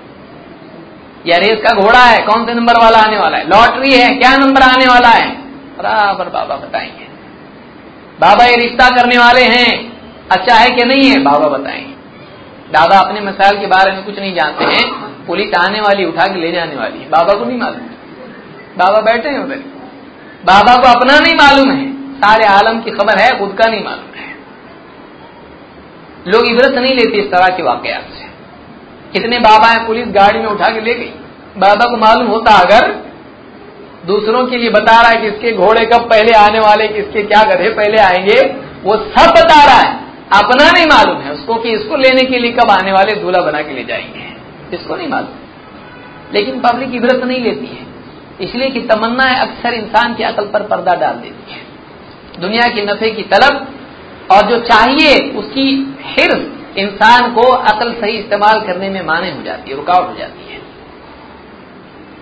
A: या रेस का घोड़ा है, कौन से नंबर वाला आने वाला है? लॉटरी है, क्या नंबर आने वाला है? बराबर बाबा बताएँगे। बाबा ये रिश्ता करने वाले हैं अच्छा है कि नहीं है? बाबा बताएँगे दादा अपने मसाइल के बारे में कुछ नहीं जानते हैं। पुलिस आने वाली, उठा के ले जाने वाली है। बाबा को नहीं मालूम। बाबा बैठे हैं उधर। बाबा को अपना नहीं मालूम है। सारे आलम की खबर है, खुद का नहीं मालूम है। लोग इबरत नहीं लेते इस तरह के वाकयात से। कितने बाबा हैं, पुलिस गाड़ी में उठा के ले गई। बाबा को मालूम होता अगर दूसरों के लिए बता रहा है कि इसके घोड़े कब पहले आने वाले, किसके क्या गधे पहले आएँगे, वो सब बता रहा है। अपना नहीं मालूम है उसको कि इसको लेने के लिए कब आने वाले दूल्हा बना के ले जाएँगे। इसको नहीं मालूम। लेकिन पब्लिक इबरत नहीं लेती है। इसलिए कि तमन्नाएँ अक्सर इंसान की अकल पर पर्दा डाल देती है। दुनिया के नफे की तलब और जो चाहिए उसकी हिर्स इंसान को अकल सही इस्तेमाल करने में माने हो जाती है, रुकावट हो जाती है।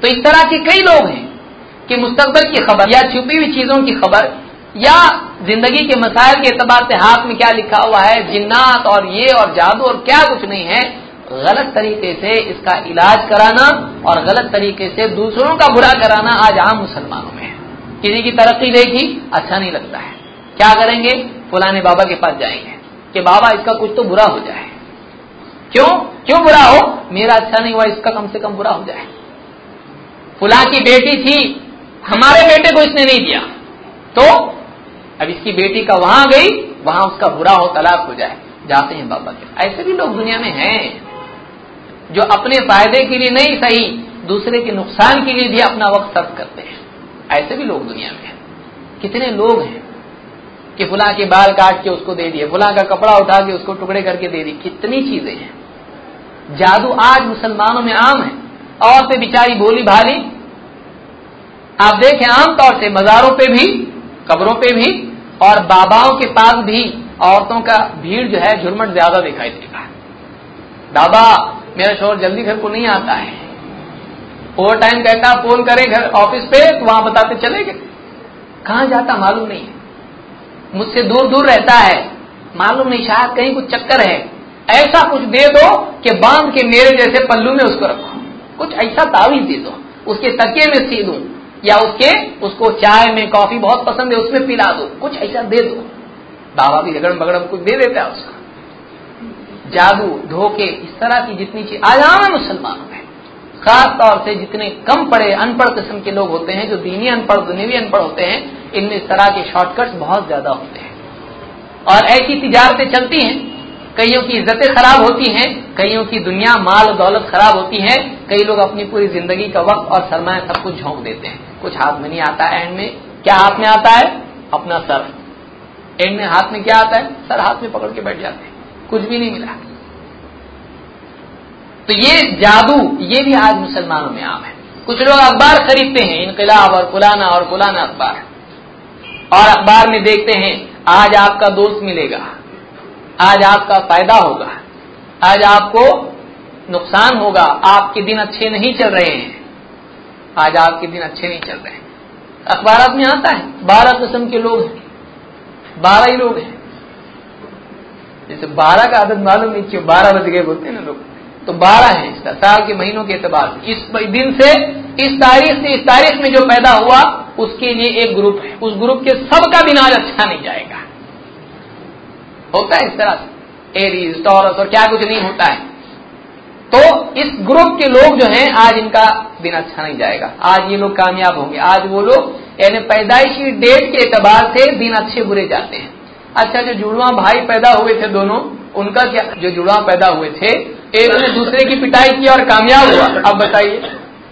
A: तो इस तरह के कई लोग हैं कि मुस्तकबल की खबर या छुपी हुई चीज़ों की खबर या ज़िंदगी के मसाइल के एतबार से हाथ में क्या लिखा हुआ है? जिन्नात और ये और जादू और क्या कुछ नहीं है। गलत तरीके से इसका इलाज कराना और गलत तरीके से दूसरों का बुरा कराना आज आम मुसलमानों में है। किसी की तरक्की देखी अच्छा नहीं लगता है। क्या करेंगे? फुलाने बाबा के पास जाएँगे कि बाबा, इसका कुछ तो बुरा हो जाए। क्यों? क्यों बुरा हो? मेरा अच्छा नहीं हुआ, इसका कम से कम बुरा हो जाए। फुला की बेटी थी, हमारे बेटे को इसने नहीं दिया। तो अब इसकी बेटी का वहाँ गई, वहाँ उसका बुरा हो, तलाक हो जाए। जाते हैं बाबा के ऐसे भी लोग दुनिया में हैं, जो अपने फ़ायदे के लिए नहीं सही, दूसरे के नुकसान के लिए भी अपना वक्त सर्व करते हैं। ऐसे भी लोग दुनिया में हैं। कितने लोग हैं कि फुला के बाल काट के उसको दे दिए, फुला का कपड़ा उठा के उसको टुकड़े करके दे दी कितनी चीज़ें हैं। जादू आज मुसलमानों में आम है। और से बिचारी भोली भाली। आप देखें आमतौर से मजारों पे भी, कब्रों पे भी और बाबाओं के पास भी औरतों का भीड़ जो है, झुरमट ज़्यादा दिखाई देगा दादा मेरा शोर जल्दी घर को नहीं आता है। ओवर टाइम कहता फ़ोन करें घर ऑफ़िस पे तो वहाँ बताते चले गए। कहा जाता मालूम नहीं। मुझसे दूर दूर रहता है। मालूम नहीं, शायद कहीं कुछ चक्कर है। ऐसा कुछ दे दो कि बाँध के मेरे जैसे पल्लू में उसको रखो। कुछ ऐसा तावीज दे दो। उसके तकिए में सी दू या उसके, उसको चाय में कॉफ़ी बहुत पसंद है, उसमें पिला दो। कुछ ऐसा दे दो। बाबा भी रगड़म बगड़म कुछ दे देता है उसका। जादू, धोखे, इस तरह की जितनी चीज़ आयाम है मुसलमानों में। खास तौर से जितने कम पढ़े, अनपढ़ किस्म के लोग होते हैं, जो दीनी अनपढ़, दुनियावी अनपढ़ होते हैं, इनमें इस तरह के शॉर्टकट्स बहुत ज़्यादा होते हैं। और ऐसी तिजारतें चलती हैं। कईयों की इज्जतें खराब होती हैं, कईयों की दुनिया, माल, दौलत खराब होती है, कई लोग अपनी पूरी ज़िंदगी का वक्त और सरमाया सब कुछ झोंक देते हैं। कुछ हाथ में नहीं आता एंड में। क्या हाथ में आता है? अपना सर। एंड में हाथ में क्या आता है? सर हाथ में पकड़ के बैठ जाते हैं। कुछ भी नहीं मिला। तो ये जादू, ये भी आज मुसलमानों में आम है। कुछ लोग अखबार खरीदते हैं, इनकलाब और फुलाना और फुलाना अखबार। और अखबार में देखते हैं, आज आपका दोस्त मिलेगा। आज आपका फ़ायदा होगा। आज आपको नुकसान होगा। आपके दिन अच्छे नहीं चल रहे हैं। आज आपके दिन अच्छे नहीं चल रहे। अखबार में आता है, बारह किस्म के लोग हैं, बारह ही लोग हैं। जैसे बारह का आदत मालूम नहीं, क्यों बारह बज गए बोलते हैं ना लोग। तो बारह है इसका, साल के महीनों के एतबार इस दिन से, इस तारीख से, इस तारीख में जो पैदा हुआ, उसके लिए एक ग्रुप है। उस ग्रुप के सबका दिन आज अच्छा नहीं जाएगा। होता है इस तरह से। एरीज टॉरस और क्या कुछ नहीं होता है। तो इस ग्रुप के लोग जो हैं, आज इनका दिन अच्छा नहीं जाएगा। आज ये लोग कामयाब होंगे। आज वो लोग, यानी पैदाइशी डेट के एतबार से दिन अच्छे बुरे जाते हैं। अच्छा जो जुड़वा भाई पैदा हुए थे दोनों, उनका क्या, जो जुड़वा पैदा हुए थे, एक ने दूसरे की पिटाई की और कामयाब हुआ। अब बताइए,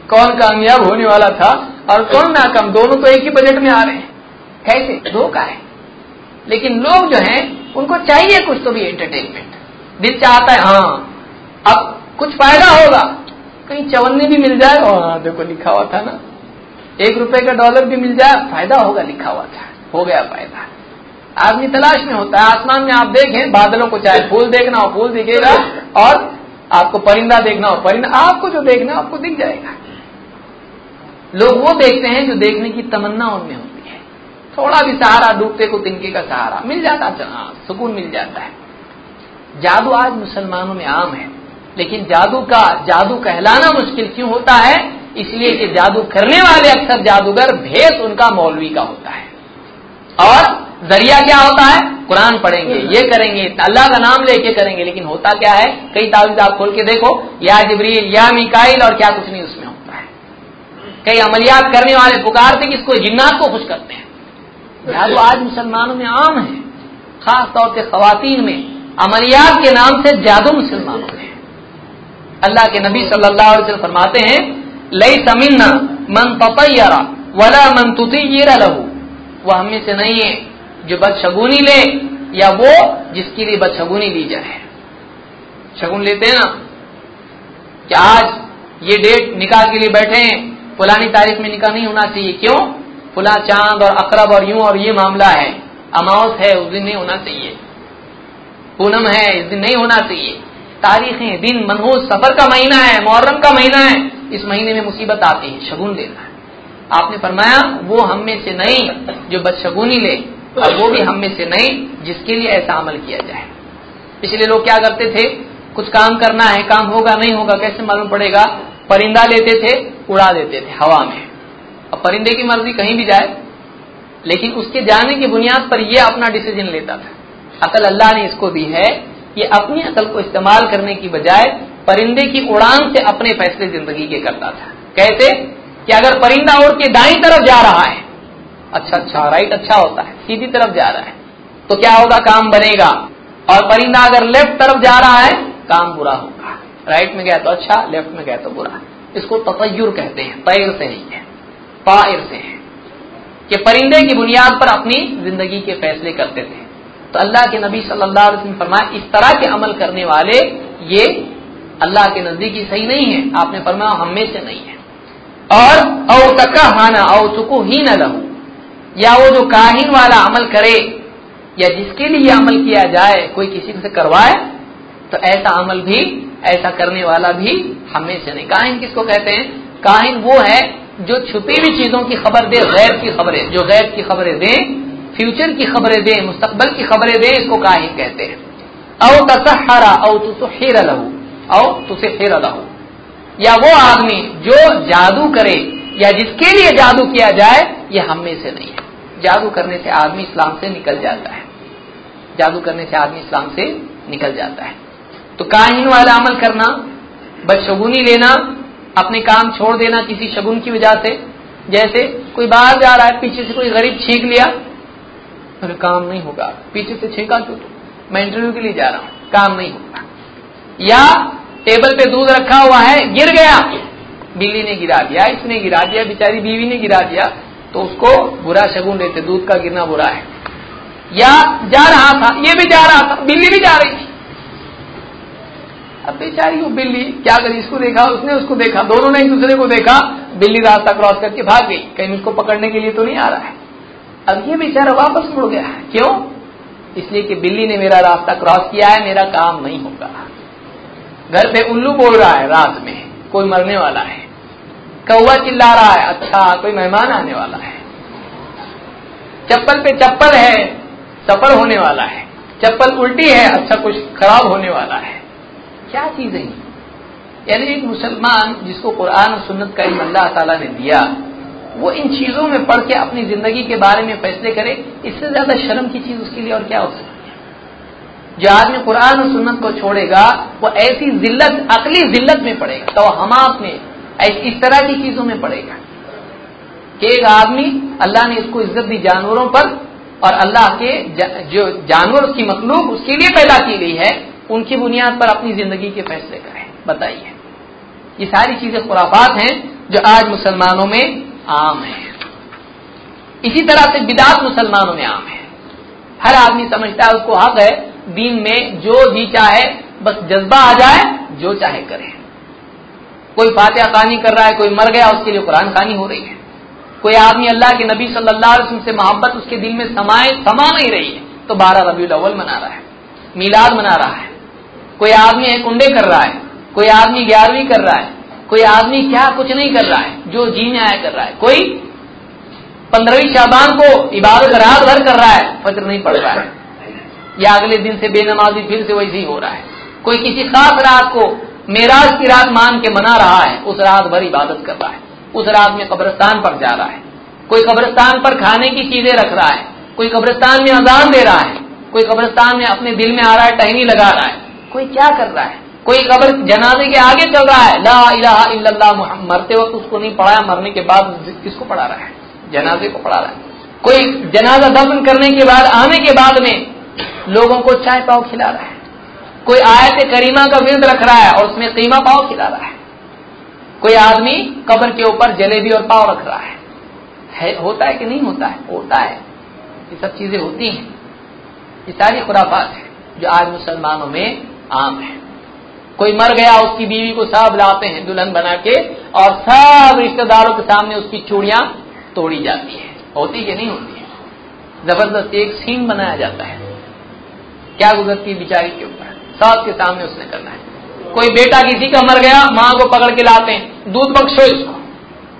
A: कौन कामयाब होने वाला था और कौन नाकाम? दोनों तो एक ही बजट में आ रहे हैं। कैसे? दो का है। लेकिन लोग जो हैं, उनको चाहिए कुछ तो भी एंटरटेनमेंट दिल चाहता है हाँ अब कुछ फ़ायदा होगा। कहीं चवन्नी भी मिल जाए। हाँ देखो लिखा हुआ था ना। एक रुपए का डॉलर भी मिल जाए फ़ायदा होगा लिखा हुआ था। हो गया फ़ायदा। आदमी तलाश में होता है आसमान में आप देखें बादलों को चाहे फूल देखना हो फूल दिखेगा और आपको परिंदा देखना हो परिंदा आपको जो देखना हो आपको दिख जाएगा। लोग वो देखते हैं जो देखने की तमन्ना उनमें होती है। थोड़ा भी सहारा डूबते को तिनके का सहारा मिल जाता हाँ, सुकून मिल जाता है। जादू आज मुसलमानों में आम है। लेकिन जादू का जादू कहलाना मुश्किल क्यों होता है? इसलिए कि जादू करने वाले अक्सर जादूगर भेद उनका मौलवी का होता है। और ज़रिया क्या होता है? कुरान पढ़ेंगे, ये करेंगे, अल्लाह का नाम लेके करेंगे, लेकिन होता क्या है? कई तावीज आप खोल के देखो, या जबरील, या मिकाइल, और क्या कुछ नहीं उसमें होता है। कई अमलियात करने वाले पुकारते कि इसको जिन्नात को खुश करते हैं। जादू आज मुसलमानों में आम है खास तौर से खातन में। अमलियात के नाम से जादू मुसलमानों में। अल्लाह के नबी सल्लल्लाहु अलैहि वसल्लम फरमाते हैं लई समिन्ना मन ततयरा वला मन तुतीरा लहू। वह हमें से नहीं है जो बदशगुनी ले, या वो जिसके लिए बदशगुनी ली जाए। शगुन लेते हैं ना? कि आज ये डेट निकाह के लिए बैठे हैं, फुलानी तारीख में निकाह नहीं होना चाहिए। क्यों? फुला चाँद और अकरब और यूँ और ये मामला है। अमावस है, उस दिन नहीं होना चाहिए। पूनम है, इस दिन नहीं होना चाहिए। तारीखें, दिन, मनहूस, सफ़र का महीना है, मुहर्रम का महीना है, इस महीने में मुसीबत आती है, शगुन लेना है। आपने फरमाया, वो हम में से नहीं जो बदशगुनी ले, और वो भी हम में से नहीं जिसके लिए ऐसा अमल किया जाए। इसलिए लोग क्या करते थे? कुछ काम करना है, काम होगा, नहीं होगा, कैसे मालूम पड़ेगा? परिंदा लेते थे, उड़ा देते थे, हवा में। अब परिंदे की मर्ज़ी कहीं भी जाए, लेकिन उसके जाने की बुनियाद पर यह अपना डिसीज़न लेता था। अकल अल्लाह ने इसको दी है ये अपनी अकल को इस्तेमाल करने की बजाय परिंदे की उड़ान से अपने फैसले ज़िंदगी के करता था। कैसे कि अगर परिंदा उड़ के दाई तरफ़ जा रहा है अच्छा अच्छा राइट अच्छा होता है, सीधी तरफ़ जा रहा है तो क्या होगा, काम बनेगा। और परिंदा अगर लेफ़्ट तरफ़ जा रहा है, काम बुरा होगा। राइट में गया तो अच्छा लेफ़्ट में गया तो बुरा। इसको ततयुर कहते हैं, पैर से नहीं है, पायर से है। कि परिंदे की बुनियाद पर अपनी ज़िंदगी के फैसले करते थे। तो अल्लाह के नबी सल्लल्लाहु अलैहि वसल्लम फरमाया, इस तरह के अमल करने वाले, ये अल्लाह के नजदीकी सही नहीं है। आपने फरमाया, हम में से नहीं है। और, औ तका हाना औ तुको ही न लहू। या वो जो काहिन वाला अमल करे, या जिसके लिए अमल किया जाए, कोई किसी से करवाए तो ऐसा अमल भी, ऐसा करने वाला भी हमें से नहीं। काहिन किसको कहते हैं? काहिन वो है जो छुपी हुई चीज़ों की खबर दे, गैर की खबरें, जो गैर की खबरें दे फ्यूचर की खबरें दें, मुस्तकबल की खबरें दें, इसको काहिन कहते हैं। औ तसहरा औ तुसहिर लहू औ तुसहिर लहू। या वो आदमी जो जादू करे, या जिसके लिए जादू किया जाए, ये हम में से नहीं है। जादू करने से आदमी इस्लाम से निकल जाता है। जादू करने से आदमी इस्लाम से निकल जाता है। तो काहिन वाला अमल करना, बदशगुनी लेना, अपने काम छोड़ देना किसी शगुन की वजह से, जैसे कोई बाहर जा रहा है, पीछे से कोई गरीब छींक लिया अरे काम नहीं होगा। पीछे से छेका क्यों तो मैं इंटरव्यू के लिए जा रहा हूँ। काम नहीं होगा। या टेबल पे दूध रखा हुआ है, गिर गया। बिल्ली ने गिरा दिया, इसने गिरा दिया, बेचारी बीवी ने गिरा दिया तो उसको बुरा शगुन देते, दूध का गिरना बुरा है। या जा रहा था, ये भी जा रहा था, बिल्ली भी जा रही थी। अब बेचारी वो बिल्ली, क्या करी, इसको देखा, उसने उसको देखा, दोनों ने एक दूसरे को देखा, बिल्ली रास्ता क्रॉस करके भाग गई। कहीं उसको पकड़ने के लिए तो नहीं आ रहा है। अब ये बेचारा वापस मुड़ गया। क्यों? इसलिए कि बिल्ली ने मेरा रास्ता क्रॉस किया है, मेरा काम नहीं होगा। घर पे उल्लू बोल रहा है रात में, कोई मरने वाला है। कौआ चिल्ला रहा है अच्छा कोई मेहमान आने वाला है। चप्पल पे चप्पल है, सफ़र होने वाला है। चप्पल उल्टी है अच्छा कुछ खराब होने वाला है। क्या चीज़ चीज़ें यानी एक मुसलमान जिसको कुरान और सुन्नत का इल्म अल्लाह ताला ने दिया वो इन चीज़ों में पढ़ के अपनी ज़िंदगी के बारे में फैसले करे, इससे ज़्यादा शर्म की चीज़ उसके लिए और क्या हो सकती है? जो आदमी कुरान और सुन्नत को छोड़ेगा, वो ऐसी जिल्लत अकली जिल्लत में पड़ेगा तो हमास में इस तरह की चीज़ों में पड़ेगा कि एक आदमी, अल्लाह ने इसको इज़्ज़त दी जानवरों पर, और अल्लाह के जो जानवर उसकी मखलूक उसके लिए पैदा की गई है, उनकी बुनियाद पर अपनी ज़िंदगी के फैसले करें। बताइए। ये सारी चीज़ें खुराफात हैं, जो आज मुसलमानों में आम है इसी तरह से बिदात मुसलमानों में आम है हर आदमी समझता है उसको हक है, दीन में जो जी चाहे, बस जज्बा आ जाए, जो चाहे करे। कोई फातिहा खानी कर रहा है, कोई मर गया, उसके लिए कुरान खानी हो रही है। कोई आदमी अल्लाह के नबी सल्लल्लाहु अलैहि से मोहब्बत उसके दिल में समाए समा नहीं रही है तो बारह रबी अव्वल मना रहा है, मीलाद मना रहा है। कोई आदमी एक कुंडे कर रहा है, कोई आदमी ग्यारहवीं कर रहा है कोई आदमी क्या कुछ नहीं कर रहा है, जो जी में आया कर रहा है। कोई पंद्रहवीं शाबान को इबादत रात भर कर रहा है, फजर नहीं पड़ रहा है। या अगले दिन से बेनमाजी फिर से वैसे ही हो रहा है। कोई किसी खास रात को मेराज की रात मान के मना रहा है, उस रात भर इबादत कर रहा है। उस रात में कब्रस्तान पर जा रहा है। कोई कब्रस्तान पर खाने की चीज़ें रख रहा है। कोई कब्रस्तान में अजान दे रहा है। कोई कब्रस्तान में अपने दिल में आ रहा है, टहनी लगा रहा है। कोई क्या कर रहा है? कोई कब्र जनाजे के आगे चल रहा है ला इलाहा इल्लल्लाह मरते वक्त उसको नहीं पढ़ाया मरने के बाद किसको पढ़ा रहा है? जनाजे को पढ़ा रहा है। कोई जनाजा दफन करने के बाद आने के बाद में लोगों को चाय पाव खिला रहा है। कोई आयत करीमा का विरद रख रहा है और उसमें कीमा पाव खिला रहा है। कोई आदमी कब्र के ऊपर जलेबी और पाव रख रहा है, है होता है कि नहीं होता है? होता है। ये सब चीज़ें होती हैं। ये सारी खुराफात है जो आज मुसलमानों में आम है। कोई मर गया, उसकी बीवी को सब लाते हैं दुल्हन बना के और सब रिश्तेदारों के सामने उसकी चूड़ियाँ तोड़ी जाती है। होती कि नहीं होती है? ज़बरदस्त एक सीन बनाया जाता है। क्या गुजरती है बिचारी के ऊपर? सास के सामने उसने करना है। कोई बेटा किसी का मर गया, माँ को पकड़ के लाते हैं। दूध बख्शो इसको।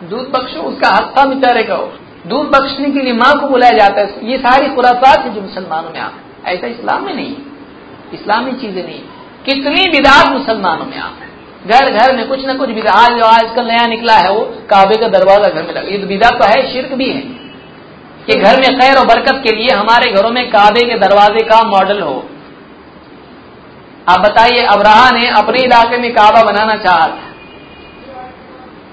A: दूध बख्शो, उसका हस्ता बेचारे का हो। दूध बख्शने के लिए माँ को बुलाया जाता है। ये सारी खुराफात है जो मुसलमानों में आम ऐसा इस्लाम में नहीं इस्लामी चीज़ें नहीं कितनी विदात मुसलमानों में आम है। घर घर में कुछ ना कुछ विदा आज आजकल नया निकला है वो काबे का दरवाज़ा घर में लगा ये विदा तो है शिरक भी है। कि घर में खैर और बरकत के लिए हमारे घरों में काबे के दरवाजे का मॉडल हो। आप बताइए अबराहा ने अपने इलाके में काबा बनाना चाहा था।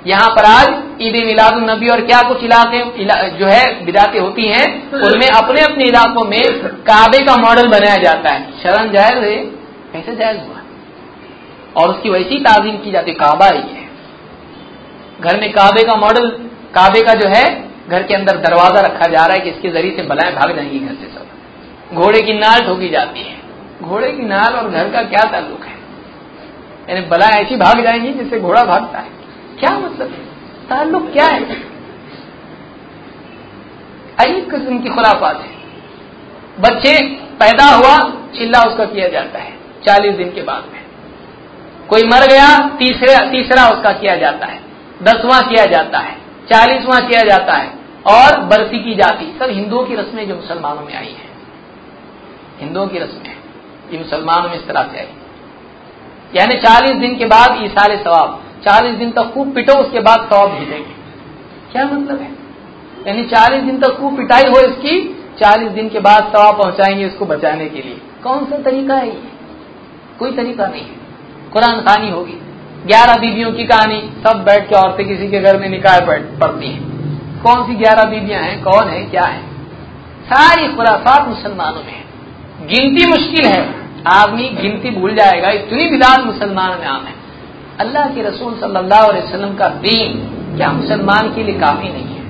A: यहाँ पर आज ईद मिलाद नबी और क्या कुछ इलाके इला, जो है बिदाते होती हैं उनमें अपने अपने इलाकों में काबे का मॉडल बनाया जाता है। शरण ज़ाहिर है कैसे जायज़ हुआ? और उसकी वैसी ताजीम की जाती, काबा ही है। घर में काबे का मॉडल, काबे का जो है, घर के अंदर दरवाज़ा रखा जा रहा है कि इसके ज़रिए से बलाएँ भाग जाएँगी घर से सब। घोड़े की नाल ठोकी जाती है। घोड़े की नाल और घर का क्या ताल्लुक है? यानी बला ऐसी भाग जाएँगी जिससे घोड़ा भागता है। क्या मतलब है? ताल्लुक क्या है? अजीब किस्म की खुराफात है। बच्चे पैदा हुआ, चिल्ला उसका किया जाता है। चालीस दिन के बाद में। कोई मर गया, तीसरे, तीसरा उसका किया जाता है। दसवां किया जाता है, चालीसवां किया जाता है, और बरसी की जाती। सब हिंदुओं की रस्में जो मुसलमानों में आई है। हिंदुओं की रस्में, ये मुसलमानों में इस तरह से आई। यानी चालीस दिन के बाद ईसारे सवाब, चालीस दिन तक खूब पिटो, उसके बाद सवाब भेजेंगे। क्या मतलब है? यानी चालीस दिन तक खूब पिटाई हो इसकी, चालीस दिन के बाद सवाब पहुंचाएँगे इसको बचाने के लिए। कौन सा तरीका है ये? कोई तरीका नहीं। है कुरान खानी होगी। ग्यारह बीबियों की कहानी, सब बैठ के औरतें किसी के घर में निकाय पड़ती हैं। कौन सी ग्यारह बीबियाँ हैं, कौन है, क्या है? सारी खुराफात मुसलमानों में है। गिनती मुश्किल है। आदमी गिनती भूल जाएगा, इतनी बिदात मुसलमानों में आम है। अल्लाह के रसूल सल्लल्लाहु अलैहि वसल्लम का दीन क्या मुसलमान के लिए काफ़ी नहीं है?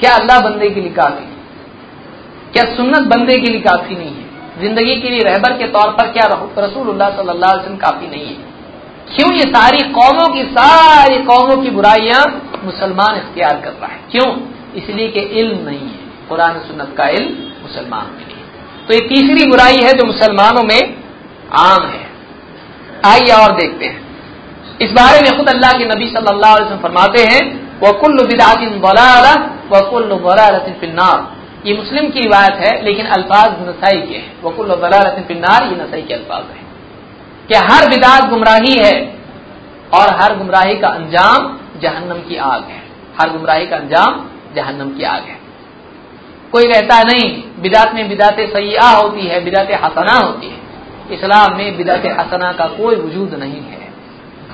A: क्या अल्लाह बंदे के लिए काफ़ी? क्या सुन्नत बंदे के लिए काफ़ी नहीं है? ज़िंदगी के लिए रहबर के तौर पर क्या रसूलुल्लाह सल्लल्लाहु अलैहि वसल्लम काफ़ी नहीं है। क्यों ये सारी कौमों की, सारी कौमों की बुराइयाँ मुसलमान इख्तियार कर रहा है? क्यों? इसलिए कि इल्म नहीं है। कुरान सुन्नत का इल्म मुसलमान में नहीं तो ये तीसरी बुराई है जो मुसलमानों में आम है। आइए और देखते हैं। इस बारे में खुद अल्लाह के नबी सल्लल्लाहु फरमाते हैं, वकुल्ल बिदातिन वलाला वकुल्ल ये मुस्लिम की रिवायत है, लेकिन अल्फाज नसाई के हैं। वलालतिन फिन्नार, ये नसाई के अल्फाज है। कि हर बिदात गुमराही है और हर गुमराही का अंजाम जहन्नम की आग है। हर गुमराही का अंजाम जहन्नम की आग है। कोई कहता नहीं, बिदात में बिदात सैया होती है, बिदात हसना होती है। इस्लाम में बिदात हसना का कोई वजूद नहीं है।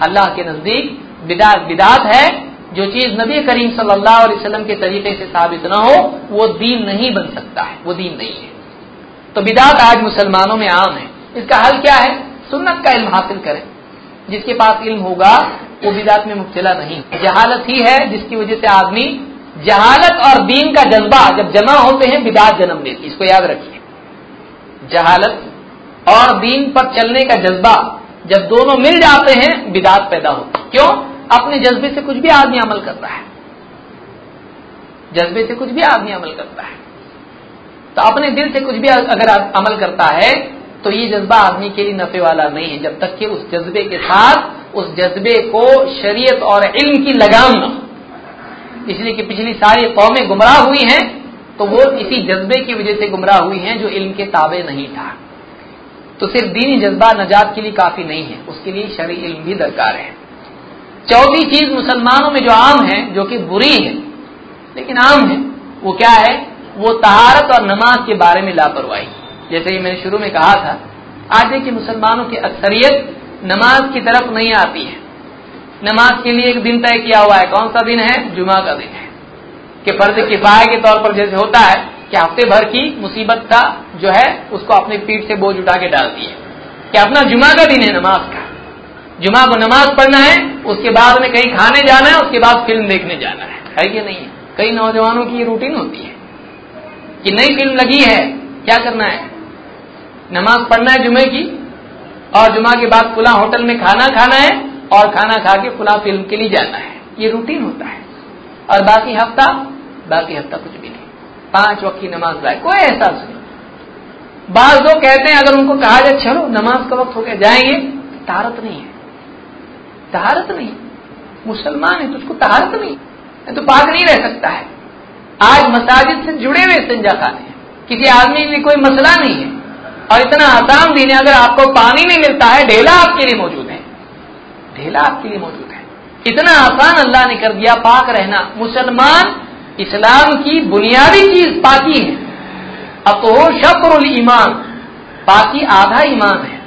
A: अल्लाह के नज़दीक बिदात बिदात है जो चीज़ नबी करीम सल्लल्लाहु अलैहि वसल्लम के तरीके से साबित न हो, वो दीन नहीं बन सकता है, वो दीन नहीं है। तो बिदात आज मुसलमानों में आम है। इसका हल क्या है? सुन्नत का इल्म हासिल करें। जिसके पास इल्म होगा, वो बिदात में मुबतला नहीं। जहालत ही है, जिसकी वजह से आदमी जहालत और दीन का जज्बा जब जमा होते हैं, बिदात जन्म लेती इसको याद रखिए। जहालत और दीन पर चलने का जज्बा जब दोनों मिल जाते हैं, बिदात पैदा होती क्यों? अपने जज्बे से कुछ भी आदमी अमल करता है। जज्बे से कुछ भी आदमी अमल करता है। तो अपने दिल से कुछ भी अगर अमल करता है तो ये जज्बा आदमी के लिए नफे वाला नहीं है, जब तक कि उस जज्बे के साथ, उस जज्बे को शरीयत और इल्म की लगाम न इसलिए कि पिछली सारी कौमें गुमराह हुई हैं तो वो इसी जज्बे की वजह से गुमराह हुई हैं, जो इल्म के ताबे नहीं था। तो सिर्फ़ दीनी जज्बा नजात के लिए काफ़ी नहीं है, उसके लिए शरी इल्म भी दरकार है। चौथी चीज़ मुसलमानों में जो आम है, जो कि बुरी है, लेकिन आम है, वो क्या है? वो तहारत और नमाज़ के बारे में लापरवाही। जैसे कि मैंने शुरू में कहा था, आज देखिए मुसलमानों की अक्सरियत नमाज़ की तरफ़ नहीं आती है। नमाज़ के लिए एक दिन तय किया हुआ है, कौन सा दिन है? जुमा का दिन है। कि फ़र्ज़ किफाया के तौर पर जैसे होता है कि हफ़्ते भर की मुसीबत का जो है, उसको अपने पीठ से बोझ उठा के डाल दिए कि अपना जुमा का दिन है नमाज़ का। जुमा को नमाज़ पढ़ना है, उसके बाद में कहीं खाने जाना है, उसके बाद फ़िल्म देखने जाना है। है कि नहीं? है कई नौजवानों की रूटीन होती है कि नई फ़िल्म लगी है, क्या करना है? नमाज़ पढ़ना है जुमे की, और जुमा के बाद खुला होटल में खाना खाना है, और खाना खा के खुला फ़िल्म के लिए जाना है। ये रूटीन होता है। और बाकी हफ़्ता? बाकी हफ़्ता कुछ भी नहीं। पाँच वक्त की नमाज़ लाए। कोई एहसास नहीं। बाज कहते हैं, अगर उनको कहा जाए, चलो, नमाज़ का वक्त हो गया, जाएँगे। तारत नहीं है। तारत नहीं। मुसलमान है तुझको तहारत नहीं। तो पाक नहीं रह सकता है। आज मसाजिद से जुड़े हुए संजा खाने हैं। किसी आदमी में कोई मसला नहीं है। और इतना आसान दिन है, अगर आपको पानी नहीं मिलता है, ढेला आपके लिए मौजूद है। ढेला आपके लिए मौजूद है। इतना आसान अल्लाह ने कर दिया पाक रहना। मुसलमान इस्लाम की बुनियादी चीज़ पाकी है। अब तो शक्र ईमान। पाकी आधा ईमान है।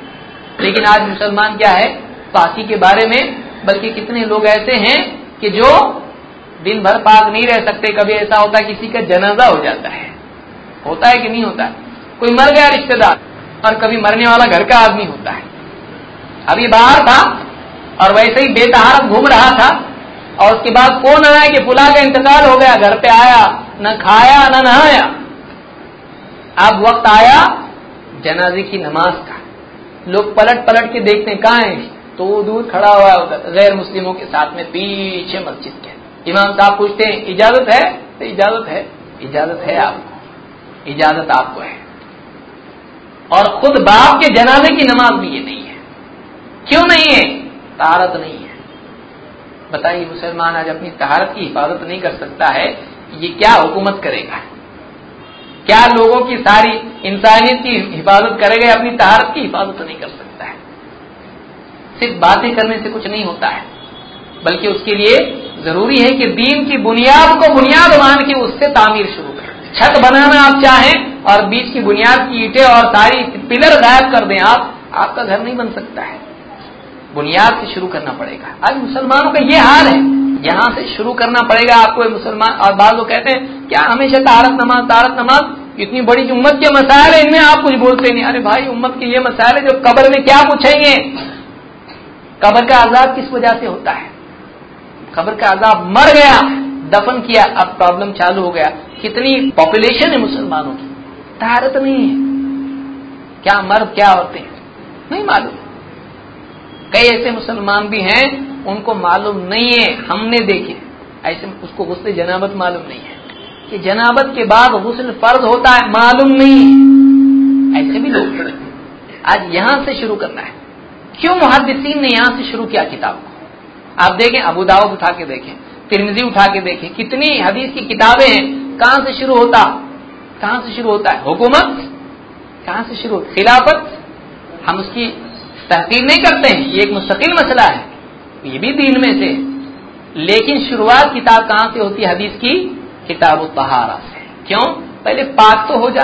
A: लेकिन आज मुसलमान क्या है? पाकी के बारे में, बल्कि कितने लोग ऐसे हैं कि जो दिन भर पाक नहीं रह सकते, कभी ऐसा होता है किसी का जनाजा हो जाता है। होता है कि नहीं होता? है कोई मर गया रिश्तेदार, और कभी मरने वाला घर का आदमी होता है। अभी बाहर था, और वैसे ही बेतहार घूम रहा था, और उसके बाद फ़ोन आया कि फुला का इंतकाल हो गया, घर पे आया, न खाया, न नहाया। अब वक्त आया जनाजे की नमाज़ का। लोग पलट पलट के देखते कहा है? तो वो दूर खड़ा हुआ उधर, गैर मुस्लिमों के साथ में पीछे मस्जिद के इमाम साहब पूछते हैं, इजाज़त है? तो इजाज़त है। इजाज़त है आपको। इजाज़त आपको है। और खुद बाप के जनाजे की नमाज़ भी ये नहीं है। क्यों नहीं है? तहारत नहीं है। बताइए, मुसलमान आज अपनी तहारत की हिफाजत नहीं कर सकता है ये क्या हुकूमत करेगा? क्या लोगों की सारी इंसानियत की हिफाजत करेगा अपनी तहारत की हिफाजत नहीं कर सकता? सिर्फ़ बातें करने से कुछ नहीं होता है। बल्कि उसके लिए ज़रूरी है कि दीन की बुनियाद को बुनियाद मान के उससे तामीर शुरू करें। छत बनाना आप चाहें और बीच की बुनियाद की ईटे और सारी पिलर गायब कर दें आप, आपका घर नहीं बन सकता है। बुनियाद से शुरू करना पड़ेगा। आज मुसलमानों का ये हाल है। यहाँ से शुरू करना पड़ेगा आपको मुसलमान और बाद लोग कहते हैं, क्या हमेशा तारत नमाज़ तारत नमाज़? इतनी बड़ी उम्मत के मसायल है, इनमें आप कुछ बोलते नहीं। अरे भाई, उम्मत के ये मसायल है जो कब्र में क्या पूछेंगे? कब्र का आज़ाद किस वजह से होता है? कब्र का आजाब मर गया, दफन किया, अब प्रॉब्लम चालू हो गया। कितनी पॉपुलेशन है मुसलमानों की? तारत नहीं है। क्या मर्द, क्या औरतें? नहीं मालूम। कई ऐसे मुसलमान भी हैं, उनको मालूम नहीं है, हमने देखे। ऐसे उसको गुस्से जनाबत मालूम नहीं है। कि जनाबत के बाद गुस्ल फ़र्ज़ होता है, मालूम नहीं है। ऐसे भी लोग आज यहाँ से शुरू करना है। क्यों मुहदसिन ने यहाँ से शुरू किया किताब को? आप देखें, अबू उठा के देखें, तिरमिजी उठा के देखें, कितनी हदीस की किताबें हैं, कहाँ से शुरू होता? कहाँ से शुरू होता है? हुकूमत? कहाँ से शुरू? खिलाफत? हम उसकी तहकीर नहीं करते हैं, ये एक मुस्तकिल मसला है, ये भी दीन में से। लेकिन शुरुआत किताब कहाँ से होती है? हदीस की किताब तहारा से। क्यों? पहले पाक तो हो जा,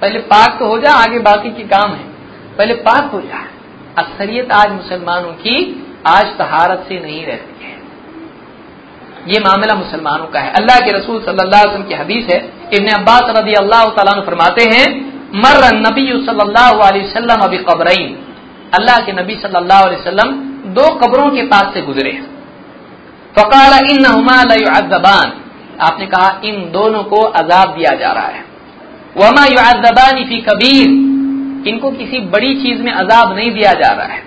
A: पहले पाक तो हो जा, आगे बाकी के काम है, पहले पाक हो जा। अक्सरियत आज मुसलमानों की आज तहारत से नहीं रहती है। ये मामला मुसलमानों का है। अल्लाह के रसूल सल्लल्लाहु अलैहि वसल्लम की हदीस है। इब्न अब्बास रदी अल्लाह तला फरमाते हैं मर नबी सल्लल्लाहु अलैहि वसल्लम अभी कब्रईन अल्लाह के नबी सल्लल्लाहु अलैहि वसल्लम दो कब्रों के पास से गुजरे फ़काल इन अज़बान आपने कहा, इन दोनों को अजाब दिया जा रहा है। वमा युअज़बान फ़ी कबीर। इनको किसी बड़ी चीज़ में अजाब नहीं दिया जा रहा है।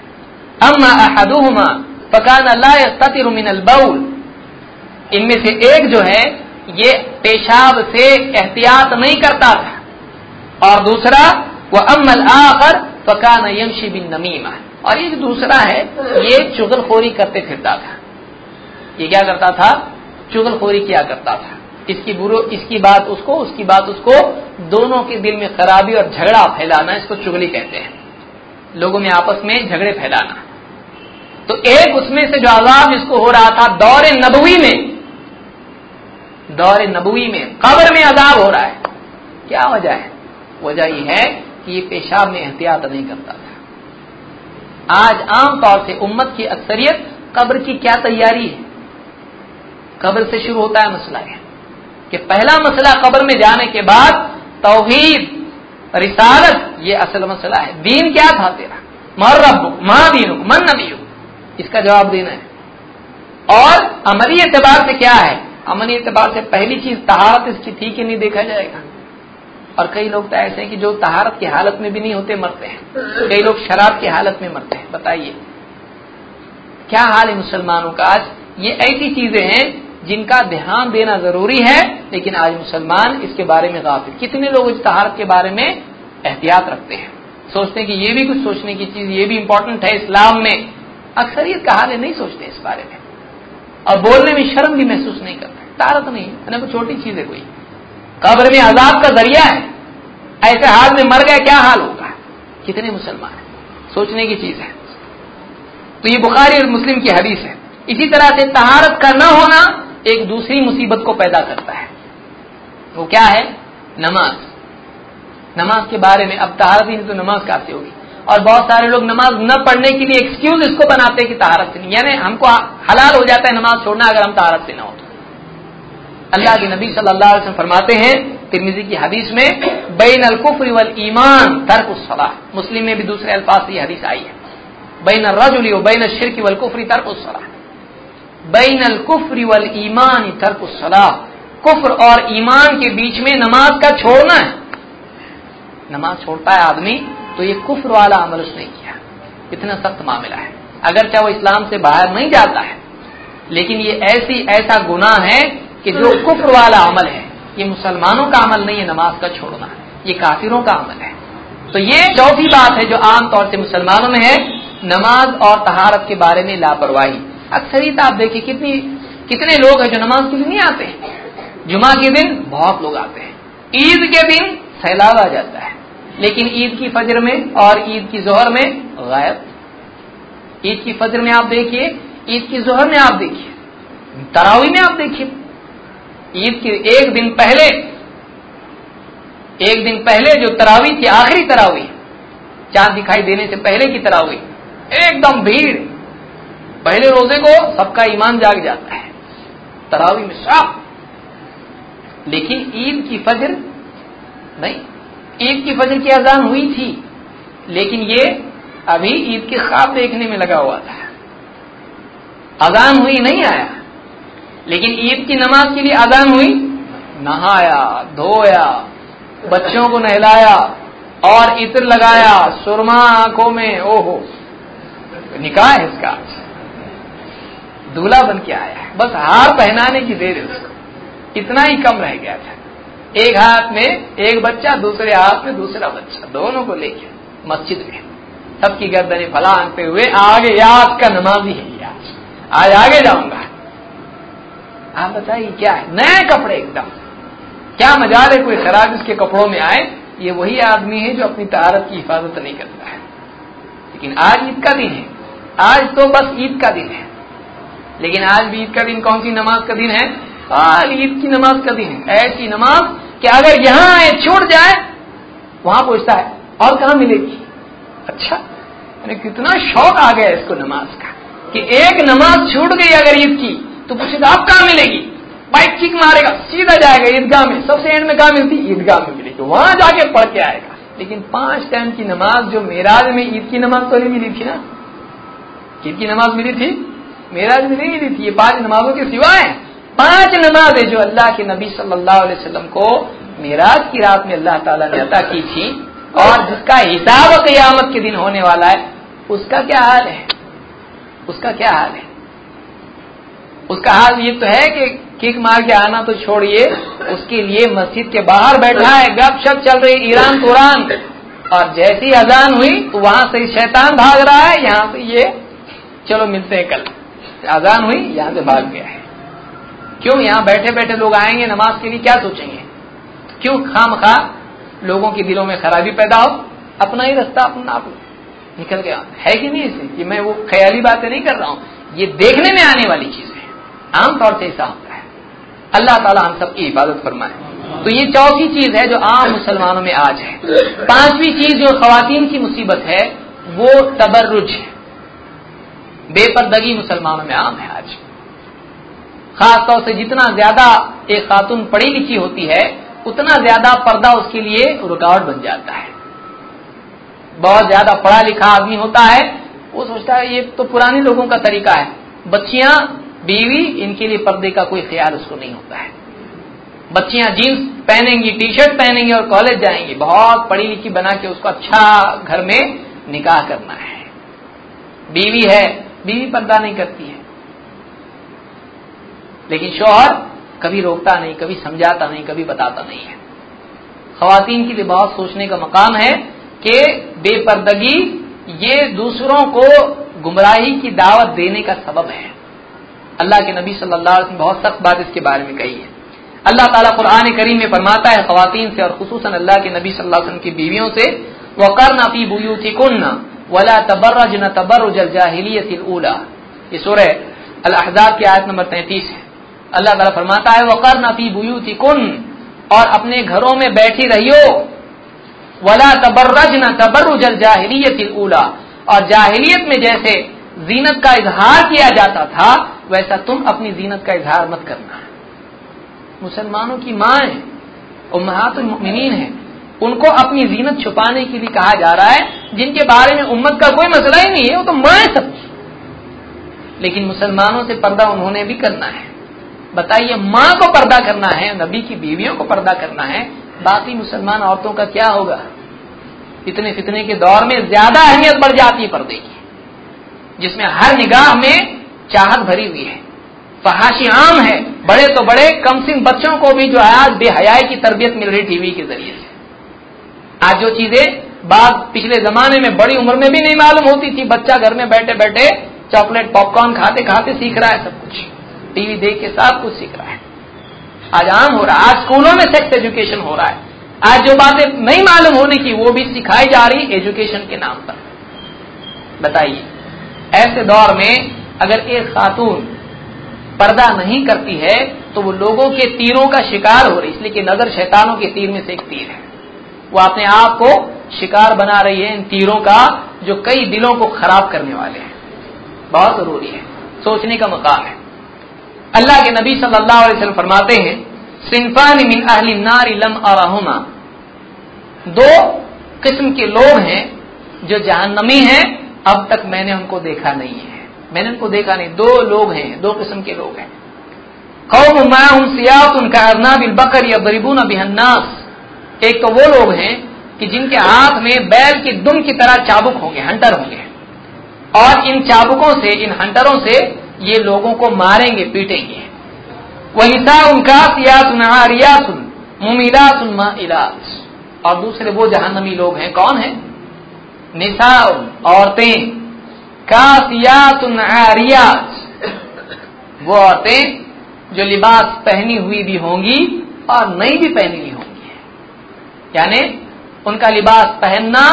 A: अम्मा अहदुहुमा, फकान ला यस्ततिरु इनमें से एक जो है, ये पेशाब से एहतियात नहीं करता था। और दूसरा, वह अमल आखर, फकान यमशी बिन नमीमा। और ये जो दूसरा है, ये चुगलखोरी करते फिरता था। ये क्या करता था? चुगलखोरी किया करता था। इसकी बुरो, इसकी बात उसको, उसकी बात उसको, दोनों के दिल में खराबी और झगड़ा फैलाना, इसको चुगली कहते हैं। लोगों में आपस में झगड़े फैलाना। तो एक उसमें से जो आजाब जिसको हो रहा था, दौरे नबवी में, दौरे नबवी में, कब्र में अजाब हो रहा है। क्या वजह है? वजह यह है कि ये पेशाब में एहतियात नहीं करता था। आज आमतौर से उम्मत की अक्सरियत कब्र की क्या तैयारी है? कब्र से शुरू होता है मसला है कि पहला मसला कब्र में जाने के बाद तोहीद, रिसालत, ये असल मसला है। दीन क्या था तेरा? मर रब माँ दीन मन नबी इसका जवाब देना है। और अमली एतबार से क्या है? अमली एतबार से पहली चीज़, तहारत इसकी थी कि नहीं देखा जाएगा? और कई लोग तो ऐसे हैं कि जो तहारत की हालत में भी नहीं होते, मरते हैं। कई लोग शराब की हालत में मरते हैं। बताइए। क्या हाल है मुसलमानों का आज? ये ऐसी चीज़ें हैं जिनका ध्यान देना ज़रूरी है, लेकिन आज मुसलमान इसके बारे में गाफिल। कितने लोग इस तहारत के बारे में एहतियात रखते हैं? सोचते हैं कि ये भी कुछ सोचने की चीज़, ये भी इंपॉर्टेंट है इस्लाम में। अक्सरियत का हाल है, नहीं सोचते इस बारे में। और बोलने में शर्म भी महसूस नहीं करते। तारत नहीं है कोई छोटी चीज़ है कोई। कब्र में आज़ाद का ज़रिया है। ऐसे हाल में मर गया क्या हाल होगा कितने मुसलमान सोचने की चीज़ है। तो ये बुखारी और मुस्लिम की हदीस है। इसी तरह से तहारत का न होना एक दूसरी मुसीबत को पैदा करता है। वो क्या है? नमाज़। नमाज़ के बारे में, अब तहारत ही तो नमाज़ काफ़ी होगी। और बहुत सारे लोग नमाज़ न पढ़ने के लिए एक्सक्यूज इसको बनाते हैं कि तहारत से नहीं। यानी हमको हलाल हो जाता है नमाज़ छोड़ना अगर हम तहारत से ना हो। तो अल्लाह के नबी सल्लल्लाहु फरमाते हैं, तिरमिजी की हदीस में बैन अलकुफर वल ईमान तर्क सलाह। मुस्लिम में भी दूसरे अल्फाज से हदीस आई है। बैन रजुल बैन शिरक वल कुफरी तर्क सलाह। बैन अल कुफरी वल ईमान तर्क सलाह कुफर और ईमान के बीच में नमाज़ का छोड़ना है। नमाज़ छोड़ता है आदमी तो ये कुफर वाला अमल उसने किया। इतना सख्त मामला है। अगर चाहे वो इस्लाम से बाहर नहीं जाता है। लेकिन ये ऐसी, ऐसा गुनाह है कि जो कुफर वाला अमल है, ये मुसलमानों का अमल नहीं है, नमाज़ का छोड़ना ये काफिरों का अमल है। तो ये चौथी बात है जो आमतौर से मुसलमानों में है, नमाज़ और तहारत के बारे में लापरवाही। अक्सरियत आप देखिए कितनी, कितने लोग हैं जो नमाज़ के लिए नहीं आते? हैं जुमा के दिन बहुत लोग आते हैं। ईद के दिन सैलाब आ जाता है। लेकिन ईद की फजर में और ईद की जोहर में गायब। ईद की फजर में आप देखिए, ईद की जोहर में आप देखिए, तरावी में आप देखिए। ईद के एक दिन पहले, एक दिन पहले जो तरावी की आखिरी तरावी, चाँद दिखाई देने से पहले की तरावी, एकदम भीड़। पहले रोज़े को सबका ईमान जाग जाता है। तरावी में साफ़ लेकिन ईद की फजर नहीं। ईद की फजर की अजान हुई थी। लेकिन ये अभी ईद के ख्वाब देखने में लगा हुआ था। अजान हुई नहीं आया। लेकिन ईद की नमाज़ के लिए अजान हुई नहाया, धोया, बच्चों को नहलाया और इत्र लगाया, सुरमा आँखों में, ओहो, निकाह है इसका। दूल्हा बन के आया है। बस हार पहनाने की देर है उसको। इतना ही कम रह गया था। एक हाथ में एक बच्चा, दूसरे हाथ में दूसरा बच्चा। दोनों को लेके मस्जिद में। सबकी गर्दनें फलांगते हुए। आगे याद का नमाजी है आज। आज आगे जाऊँगा। आप बताइए क्या है? नए कपड़े एकदम। क्या मज़ा है कोई खराब इसके कपड़ों में आए? ये वही आदमी है जो अपनी तहारत की हिफाजत नहीं करता है। लेकिन आज ईद का दिन है। आज तो बस ईद का दिन है। लेकिन आज भी ईद का दिन कौन सी नमाज़ का दिन है? आज ईद की नमाज़ का दिन है। ऐसी नमाज़ कि अगर यहाँ आए, छूट जाए, वहाँ पूछता है, और कहा मिलेगी? अच्छा कितना शौक आ गया इसको नमाज़ का, कि एक नमाज़ छूट गई अगर ईद की तो पूछेगा आप कहा मिलेगी? बाइक किक मारेगा, सीधा जाएगा ईदगाह में, सबसे एंड में कहा मिलती? ईदगाह में मिलेगी वहाँ जाके पढ़ के आएगा। लेकिन पाँच टाइम की नमाज़ जो मेराज में ईद की नमाज़ तो नहीं मिली थी ना? ईद की नमाज़ मिली थी? मेराज में नहीं मिली थी ये पाँच नमाजों के सिवाय पाँच नमाजें जो अल्लाह के नबी सल्लल्लाहु अलैहि वसल्लम को मेराज की रात में अल्लाह ताला ने अता की थी और जिसका हिसाब कयामत के दिन होने वाला है, उसका क्या हाल है? उसका क्या हाल है? उसका हाल ये तो है कि किक मार के आना तो छोड़िए, उसके लिए मस्जिद के बाहर बैठा है गप शप चल रही, ईरान कुरान। और जैसी अजान हुई तो वहाँ से शैतान भाग रहा है, यहाँ से ये, चलो मिलते हैं कल। अजान हुई, यहाँ से भाग गया है। क्यों यहाँ बैठे बैठे लोग आएँगे, नमाज़ के लिए क्या सोचेंगे? क्यों खाम खा लोगों के दिलों में खराबी पैदा हो? अपना ही रास्ता, अपना आप निकल गया। है कि नहीं इसे कि मैं वो ख्याली बातें नहीं कर रहा हूँ। ये देखने में आने वाली चीज़ है। आमतौर से ऐसा होता है। अल्लाह ताला हम सबकी इबादत फरमाए। तो ये चौथी चीज़ है जो आम मुसलमानों में आज है। पांचवी चीज़ जो खातन की मुसीबत है, वो तबर्रुज है। बेपर्दगी मुसलमानों में आम है आज। खासतौर से जितना ज़्यादा एक खातून पढ़ी लिखी होती है, उतना ज़्यादा पर्दा उसके लिए रुकावट बन जाता है। बहुत ज़्यादा पढ़ा लिखा आदमी होता है, वो सोचता है, ये तो पुराने लोगों का तरीका है। बच्चियाँ, बीवी, इनके लिए पर्दे का कोई ख्याल उसको नहीं होता है। बच्चियाँ जीन्स पहनेंगी टी शर्ट पहनेंगी और कॉलेज जाएँगी। बहुत पढ़ी लिखी बना के उसको अच्छा घर में निकाह करना है। बीवी है बीवी पर्दा नहीं करती है। लेकिन शोहर कभी रोकता नहीं, कभी समझाता नहीं, कभी बताता नहीं है। खातन के बहुत सोचने का मकाम है कि बेपर्दगी ये दूसरों को गुमराही की दावत देने का सबब है। अल्लाह के नबी सल्लल्लाहु अलैहि वसल्लम बहुत सख्त बात इसके बारे में कही है। अल्लाह ताला कुरान करीम में फरमाता है खातन से और खसूस अल्लाह के नबी सल्लल्लाहु अलैहि वसल्लम की बीवियों से वकर नफी बुयूथी कुन्ना वला तबर्रज न तबर्रुज जाहिलियत उला ये सूरह अल अहजाब की आयत नंबर तैतीस है। अल्लाह ताला फरमाता है वकर नफी बुयूथी कुन और अपने घरों में बैठी रहियो। वला तबर्रज न तबर्रुज जाहिलियत उला और जाहिलियत में जैसे जीनत का इजहार किया जाता था, वैसा तुम अपनी जीनत का इजहार मत करना। मुसलमानों की माँ माए उम्महातुलमुमिनीन है। उनको अपनी जीनत छुपाने के लिए कहा जा रहा है, जिनके बारे में उम्मत का कोई मसला ही नहीं है, वो तो माए सब। लेकिन मुसलमानों से पर्दा उन्होंने भी करना है। बताइए, माँ को पर्दा करना है, नबी की बीवियों को पर्दा करना है, बाकी मुसलमान औरतों का क्या होगा? इतने फितने के दौर में ज़्यादा अहमियत बढ़ जाती है पर्दे की, जिसमें हर निगाह में चाहत भरी हुई है। फहाशी आम है, बड़े तो बड़े, कम सिंह बच्चों को भी जो है आज बेहयाई की तरबियत मिल रही टीवी के ज़रिए से। आज जो चीज़ें बाद पिछले जमाने में बड़ी उम्र में भी नहीं मालूम होती थी। बच्चा घर में बैठे बैठे चॉकलेट, पॉपकॉर्न खाते खाते सीख रहा है सब कुछ। टीवी देख के सब कुछ सीख रहा है। आज आम हो रहा है। आज स्कूलों में सेक्स एजुकेशन हो रहा है। आज जो बातें नहीं मालूम होने की, वो भी सिखाई जा रही एजुकेशन के नाम पर। बताइए, ऐसे दौर में अगर एक खातून पर्दा नहीं करती है तो वो लोगों के तीरों का शिकार हो रही इसलिए कि नज़र शैतानों के तीर में से एक तीर है। वो अपने आप को शिकार बना रही है इन तीरों का, जो कई दिलों को खराब करने वाले हैं। बहुत ज़रूरी है। सोचने का मकाम है। अल्लाह के नबी सल्लल्लाहु अलैहि वसल्लम फरमाते हैं, सिंफान मिन अहली नार लम अरहुमा। दो किस्म के लोग हैं जो जहन्नमी हैं, अब तक मैंने उनको देखा नहीं है। मैंने उनको देखा नहीं। दो लोग हैं, दो किस्म के लोग हैं। कौम माहम सियात उनका अरना बिल बकर या बरीबून बिहन्नास। एक तो वो लोग हैं कि जिनके हाथ में बैल की दुम की तरह चाबुक होंगे, हंटर होंगे। और इन चाबुकों से, इन हंटरों से ये लोगों को मारेंगे, पीटेंगे। वनिसा उनका सियासुन आरियासुन मुमिलासुन माइलास और दूसरे वो जहन्नमी लोग हैं, कौन है? निसा औरतें। का कासियातुन आरियात वो औरतें जो लिबास पहनी हुई भी होंगी और नहीं भी पहनी हुई यानी उनका लिबास पहनना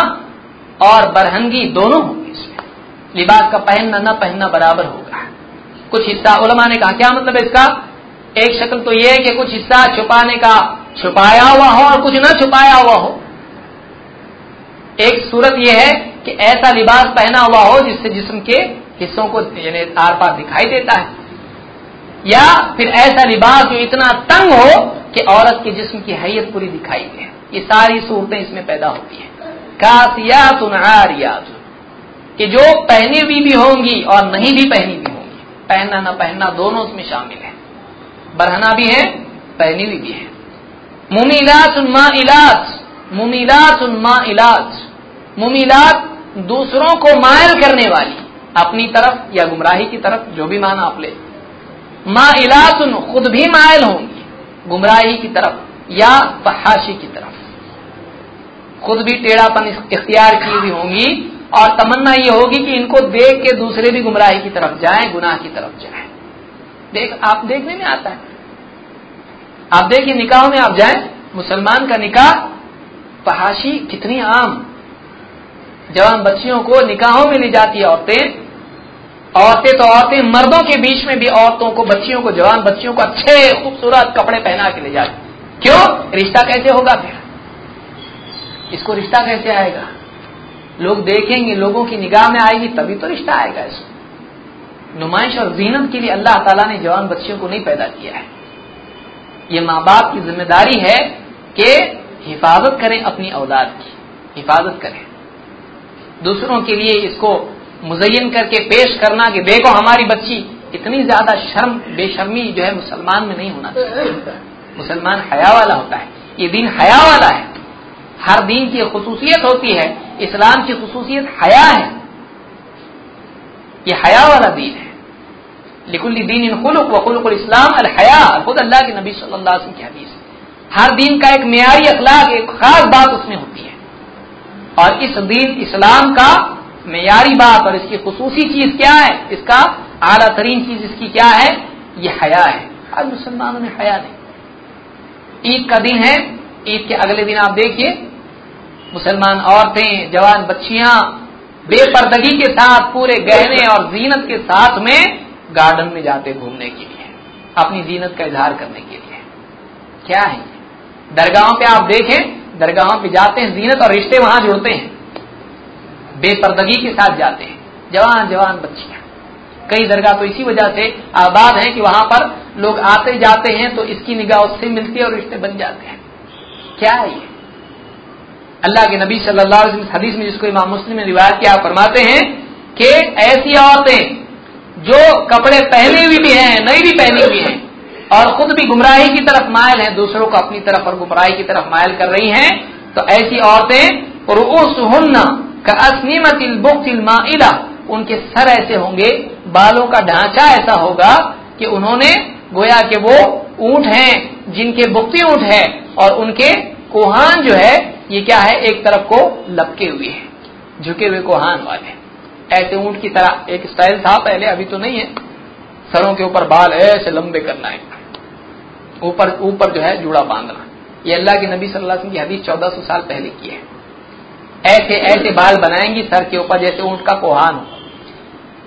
A: और बरहंगी दोनों होंगी इसमें। लिबास का पहनना न पहनना बराबर होगा। कुछ हिस्सा उलमा ने कहा, क्या मतलब इसका? एक शक्ल तो यह है कि कुछ हिस्सा छुपाने का छुपाया हुआ हो और कुछ न छुपाया हुआ हो। एक सूरत यह है कि ऐसा लिबास पहना हुआ हो जिससे जिस्म के हिस्सों को, यानी आर पार दिखाई देता है। या फिर ऐसा लिबास जो इतना तंग हो कि औरत के जिस्म की हैयत पूरी दिखाई दे। ये सारी सूरतें इसमें पैदा होती है। कासियातुन आरियातुन। कि जो पहनी हुई भी होंगी और नहीं भी पहनी भी होंगी। पहनना न पहनना दोनों उसमें शामिल है। बरहना भी है, पहनी हुई भी है। मुमिलात मा इलाज मुमिलात मा इलाज मुमिलात दूसरों को मायल करने वाली, अपनी तरफ़ या गुमराही की तरफ़, जो भी माना आप ले। मा इलासुन खुद भी मायल होंगी। गुमराही की तरफ़ या फहाशी की तरफ़। खुद भी टेढ़ापन इख्तियार की हुई होंगी और तमन्ना ये होगी कि इनको देख के दूसरे भी गुमराही की तरफ़ जाएँ, गुनाह की तरफ़ जाएँ। देख, आप देखने में आता है।
B: आप देखिए निकाहों में आप जाएँ, मुसलमान का निकाह फहाशी कितनी आम। जवान बच्चियों को निकाहों में ले जाती है औरतें औरतें तो औरतें, मर्दों के बीच में भी औरतों को, बच्चियों को, जवान बच्चियों को अच्छे, खूबसूरत कपड़े पहना के ले जाती क्यों? रिश्ता कैसे होगा फिर? इसको रिश्ता कैसे आएगा? लोग देखेंगे, लोगों की निगाह में आएगी, तभी तो रिश्ता आएगा इसको। नुमाइश और जीनत के लिए अल्लाह ताला ने जवान बच्चियों को नहीं पैदा किया है। ये माँ बाप की ज़िम्मेदारी है कि हिफाजत करें अपनी औलाद की। हिफाजत करें। दूसरों के लिए इसको मुजयन करके पेश करना कि देखो हमारी बच्ची इतनी ज़्यादा शर्म, बेशर्मी जो है मुसलमान में नहीं होना मुसलमान हया वाला होता है। ये दिन हया वाला है। हर दिन की खसूसियत होती है। इस्लाम की खसूसियत हया है। ये हया वाला दीन है। लिकुल दीन इन खुलुक वखुलकुल इस्लाम अल हया खुद अल्लाह के नबी सल्लल्लाहु अलैहि वसल्लम की हदीस। हर दिन का एक मेयारी अखलाक, एक खास बात उसमें होती है। और इस दीन इस्लाम का मेयारी बात और इसकी खसूसी चीज़ क्या है? इसका आला तरीन चीज़ इसकी क्या है? ये हया है। आज मुसलमानों में हया नहीं। ईद का दिन है। ईद के अगले दिन आप देखिए, मुसलमान औरतें, जवान बच्चियाँ, बेपर्दगी के साथ, पूरे गहने और जीनत के साथ में गार्डन में जाते घूमने के लिए। अपनी जीनत का इजहार करने के लिए। क्या है दरगाहों पे आप देखें, दरगाहों पे जाते हैं, जीनत और रिश्ते वहाँ जुड़ते हैं। बेपर्दगी के साथ जाते हैं। जवान जवान बच्चियाँ। कई दरगाह तो इसी वजह से आबाद है कि वहाँ पर लोग आते जाते हैं तो इसकी निगाह उससे मिलती है और रिश्ते बन जाते हैं। क्या है ये? अल्लाह के नबी सल्लल्लाहु अलैहि वसल्लम हदीस में जिसको इमाम मुस्लिम ने रिवायत किया फरमाते हैं कि ऐसी औरतें जो कपड़े पहने हुई भी हैं, नई भी पहनी हुई हैं और खुद भी गुमराही की तरफ़ मायल हैं, दूसरों को अपनी तरफ़ और गुमराही की तरफ़ मायल कर रही हैं तो ऐसी औरतें रुसुन्ना का असनीमतिल बुक्तिल माइला, उनके सर ऐसे होंगे, बालों का ढांचा ऐसा होगा कि उन्होंने गोया के वो ऊँट हैं, जिनके बुक्ति ऊँट है, और उनके कोहान जो है, ये क्या है, एक तरफ़ को लपके हुए हैं, झुके हुए कोहान वाले ऐसे ऊँट की तरह, एक स्टाइल था पहले, अभी तो नहीं है। सरों के ऊपर बाल ऐसे लंबे करना है। ऊपर ऊपर जो है, जूड़ा बांधना। ये अल्लाह के नबी सल्लल्लाहु अलैहि वसल्लम की हदीस चौदह सौ साल पहले की है। ऐसे ऐसे बाल बनाएँगी सर के ऊपर जैसे ऊँट का कोहान। हो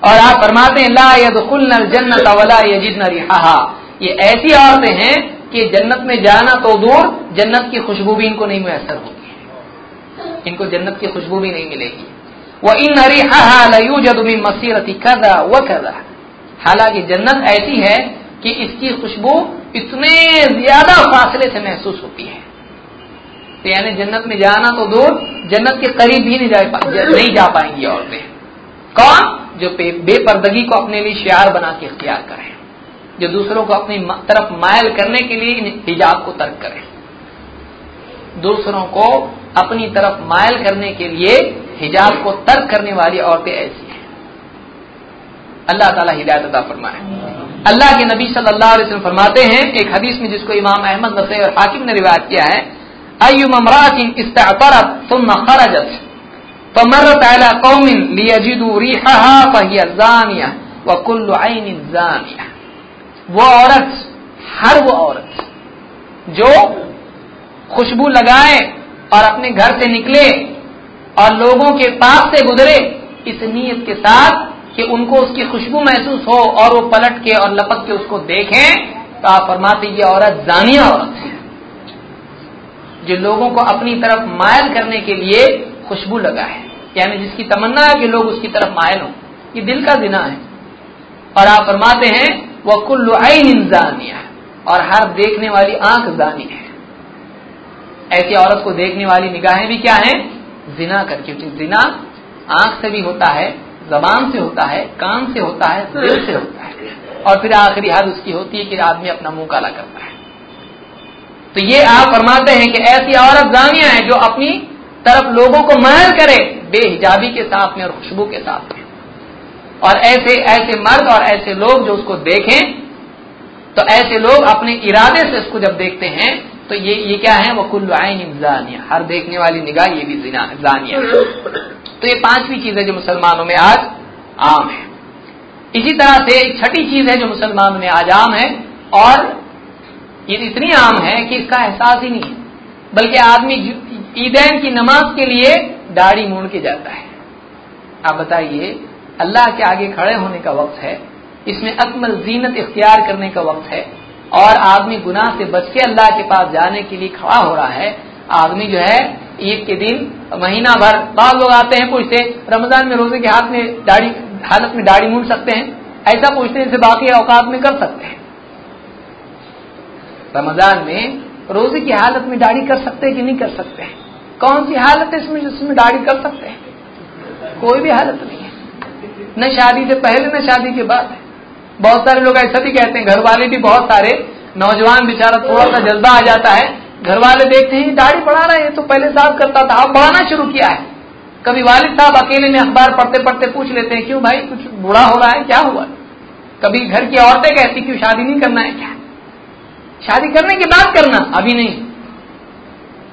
B: और आप फरमाते हैं, ला यदखुल्न जन्नत वला यजिदन रिहा ये ऐसी औरतें हैं कि जन्नत में जाना तो दूर, जन्नत की खुशबू भी इनको नहीं मैसर होगी इनको जन्नत की खुशबू भी नहीं मिलेगी। वह इन रिहाजमी मसीरती कदा व कदा हालाँकि जन्नत ऐसी है कि इसकी खुशबू इतने ज़्यादा फासले से महसूस होती है। तो यानी जन्नत में जाना तो दूर, जन्नत के करीब भी नहीं जा नहीं जा पाएँगी औरतें। कौन? जो बेपर्दगी को अपने लिए शियार बना के इख्तियार करें। जो दूसरों को अपनी तरफ़ मायल करने के लिए हिजाब को तर्क करें। दूसरों को अपनी तरफ़ मायल करने के लिए हिजाब को तर्क करने वाली औरतें ऐसी हैं। अल्लाह ताला हिदायत अदा फरमाए। अल्लाह के नबी सल्लल्लाहु अलैहि वसल्लम फरमाते हैं, एक हदीस में जिसको इमाम अहमद नसई और हाकिम ने रिवायत किया है अयुम अमरातिन इस्तअतरत तुम खरजत फमरत अला कौमिन लियजिदू रिहहा फहिय जानिया व कुल्लु आइन वो औरत हर वो औरत जो खुशबू लगाए और अपने घर से निकले और लोगों के पास से गुजरे इस नीयत के साथ कि उनको उसकी खुशबू महसूस हो और वो पलट के और लपक के उसको देखें तो आप फरमाते ये औरत जानिया औरत है जो लोगों को अपनी तरफ़ मायल करने के लिए खुशबू लगा है। यानी जिसकी तमन्ना है कि लोग उसकी तरफ़ मायल हों। ये दिल का दिना है। और आप फरमाते हैं, वह कुल्लु आइन जानिया और हर देखने वाली आँख जानी है। ऐसी औरत को देखने वाली निगाहें भी क्या हैं? जिना कर क्योंकि जिना आँख से भी होता है, जबान से होता है, कान से होता है, दिल से होता है। और फिर आखिरी हद उसकी होती है कि आदमी अपना मुँह काला करता है। तो ये आप फरमाते हैं कि ऐसी औरत जानिया है जो अपनी तरफ़ लोगों को महल करे, बेहिजाबी के साथ में और खुशबू के साथ में। और ऐसे ऐसे मर्द और ऐसे लोग जो उसको देखें तो ऐसे लोग अपने इरादे से उसको जब देखते हैं तो ये ये क्या है? वो कुल्लु आइन जानिया। हर देखने वाली निगाह ये भी जानिया तो ये पांचवी चीज़ है जो मुसलमानों में आज आम है। इसी तरह से छठी चीज़ है जो मुसलमानों में आज आम है, और ये इतनी आम है कि इसका एहसास ही नहीं है। बल्कि आदमी ईदैन की नमाज़ के लिए दाढ़ी मोड़ के जाता है। आप बताइए, अल्लाह के आगे खड़े होने का वक्त है, इसमें अकमल जीनत इख्तियार करने का वक्त है, और आदमी गुनाह से बच के अल्लाह के पास जाने के लिए खड़ा हो रहा है। आदमी जो है, ईद के दिन, महीना भर बाद लोग आते हैं पूछते, रमज़ान में रोज़े के हाथ में दाढ़ी, हालत में दाढ़ी मूड सकते हैं, ऐसा पूछते हैं बाकी औकात में कर सकते हैं। रमज़ान में रोज़े की हालत में दाढ़ी कर सकते हैं कि नहीं कर सकते हैं? कौन सी हालत है इसमें जिसमें दाढ़ी कर सकते हैं? कोई भी हालत नहीं है। न शादी से पहले, न शादी के बाद। बहुत सारे लोग ऐसा भी कहते हैं घर वाले भी बहुत सारे नौजवान बेचारा थोड़ा सा जज्बा आ जाता है। घर वाले देखते हैं दाढ़ी बढ़ा रहे हैं तो पहले साफ़ करता था, अब बढ़ाना शुरू किया है। कभी वालिद साहब अकेले में अखबार पढ़ते पढ़ते पूछ लेते हैं, क्यों भाई, कुछ बुरा हो रहा है, क्या हुआ? कभी घर की औरतें कहती क्यों शादी नहीं करना है क्या? शादी करने के बाद करना, अभी नहीं।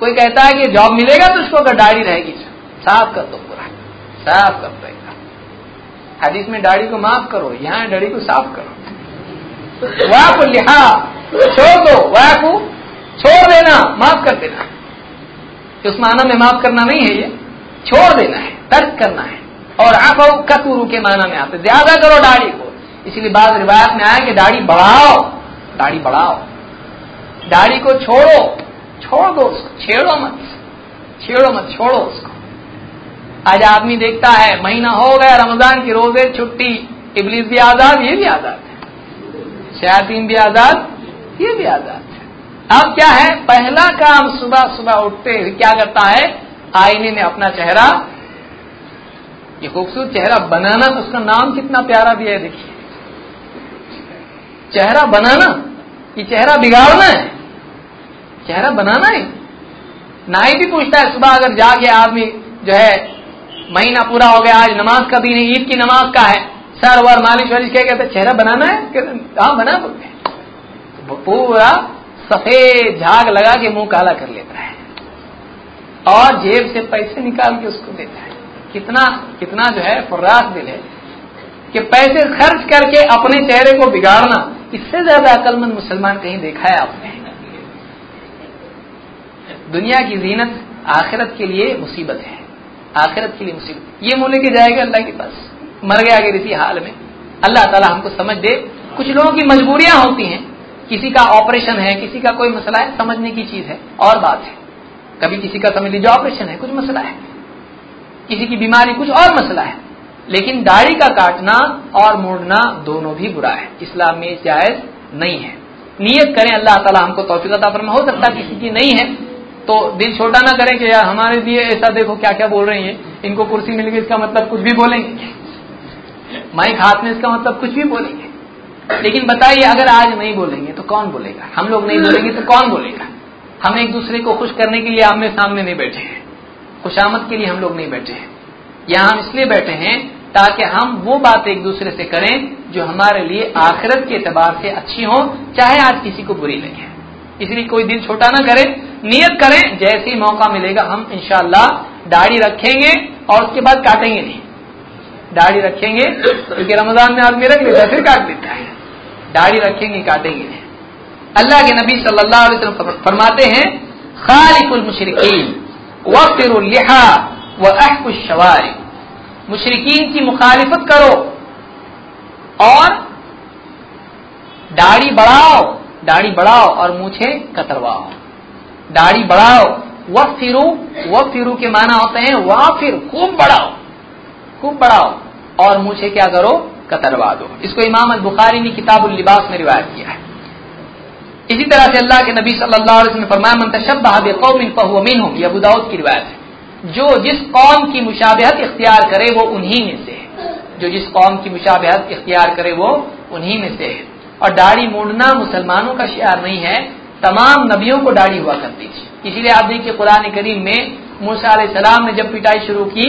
B: कोई कहता है कि जॉब मिलेगा तो उसको अगर दाढ़ी रहेगी, साफ़ कर दो पूरा। साफ़ कर दो हदीस में दाढ़ी को माफ़ करो, यहाँ दाढ़ी को साफ़ करो। वाह को लिहा, छोड़ दो वाह को छोड़ देना, माफ़ कर देना। उस माना में माफ़ करना नहीं है ये। छोड़ देना है, तर्क करना है। और आप कतुरु के माना में आते ज़्यादा करो दाढ़ी को। इसलिए बाद रिवायत में आया कि दाढ़ी बढ़ाओ दाढ़ी बढ़ाओ। दाढ़ी को छोड़ो, छोड़ दो उसको, छेड़ो मत छेड़ो मत, छोड़ो उसको। आज आदमी देखता है, महीना हो गया, रमज़ान की रोज़े, छुट्टी, इबलीस भी आज़ाद, ये भी आज़ाद है। शयातीन भी आज़ाद, ये भी आज़ाद है। अब क्या है? पहला काम सुबह सुबह उठते क्या करता है? आईने में अपना चेहरा, ये खूबसूरत चेहरा बनाना तो उसका नाम कितना प्यारा दिया है, देखिए। चेहरा बनाना ये चेहरा बिगाड़ना है। चेहरा बनाना है। नाई भी पूछता है, सुबह अगर जाके आदमी, जो है, महीना पूरा हो गया, आज नमाज़ का दिन है, ईद की नमाज़ का है, सर वर मालिश वालिश क्या कहते चेहरा बनाना है हाँ बना बोलते तो पूरा सफ़ेद झाग लगा के मुँह काला कर लेता है। और जेब से पैसे निकाल के उसको देता है। कितना कितना जो है, फर्रास दिल है। कि पैसे खर्च करके अपने चेहरे को बिगाड़ना, इससे ज़्यादा अकलमंद मुसलमान कहीं देखा है आपने? दुनिया की जीनत आखिरत के लिए मुसीबत है। आखिरत के लिए मुसीबत। ये मुँह लेके जाएगा अल्लाह के पास। मर गया अगर इसी हाल में। अल्लाह ताला हमको समझ दे। कुछ लोगों की मजबूरियाँ होती हैं। किसी का ऑपरेशन है, किसी का कोई मसला है, समझने की चीज़ है। और बात है। कभी किसी का समझ लीजिए, ऑपरेशन है, कुछ मसला है। किसी की बीमारी, कुछ और मसला है। लेकिन दाढ़ी का काटना और मोड़ना दोनों भी बुरा है। इस्लाम में जायज़ नहीं है। नियत करें, अल्लाह ताला हमको तोफिकता पर हो सकता किसी की नहीं है तो दिल छोटा ना करें कि यार हमारे लिए ऐसा देखो क्या क्या बोल रही है। इनको कुर्सी मिल गई, इसका मतलब कुछ भी बोलेंगे। माइक हाथ में, इसका मतलब कुछ भी बोलेंगे। लेकिन बताइए, अगर आज नहीं बोलेंगे तो कौन बोलेगा? हम लोग नहीं बोलेंगे तो कौन बोलेगा? हम एक दूसरे को खुश करने के लिए आमने सामने नहीं बैठे हैं। खुशामद के लिए हम लोग नहीं बैठे हैं। यहाँ हम इसलिए बैठे हैं ताकि हम वो बात एक दूसरे से करें जो हमारे लिए आखिरत के एतबार से अच्छी हो, चाहे आज किसी को बुरी लगे। इसलिए कोई दिल छोटा ना करें, नियत करें, जैसे ही मौका मिलेगा हम इनशाला दाढ़ी रखेंगे और उसके बाद काटेंगे नहीं। दाढ़ी रखेंगे, क्योंकि रमज़ान में आदमी रख लेता फिर काट देता है। दाढ़ी रखेंगे, काटेंगे नहीं। अल्लाह के नबी सल्लल्लाहु अलैहि वसल्लम फरमाते हैं, खालिकुल मुशरिकीन वफिरुल्लिहा व अहकुशवारी मुशरिकीन की मुखालिफत करो और दाढ़ी बढ़ाओ दाढ़ी बढ़ाओ और मूछे कतरवाओ। दाढ़ी बढ़ाओ वह फिरू वह फिरू के माना होते हैं वह फिर खूब बढ़ाओ खूब बढ़ाओ और मुझे क्या करो, कतरवा दो। इसको इमाम बुखारी ने किताब लिबास में रिवायत किया है। इसी तरह से अल्लाह के नबी सल्लल्लाहु अलैहि वसल्लम फरमाया, मन कौमिन फहुमिन हूँ यह बुदाउद की रिवायत है। जो जिस कौम की मुशाबहत इख्तियार करे वो उन्हीं में से है। जो जिस कौम की मुशाबहत इख्तियार करे वो उन्हीं में से है। और दाढ़ी मूडना मुसलमानों का शियार नहीं है, तमाम नबियों को दाढ़ी हुआ करती थी इसीलिए आप देखिए कुरान करीम में मूसा सलाम ने जब पिटाई शुरू की,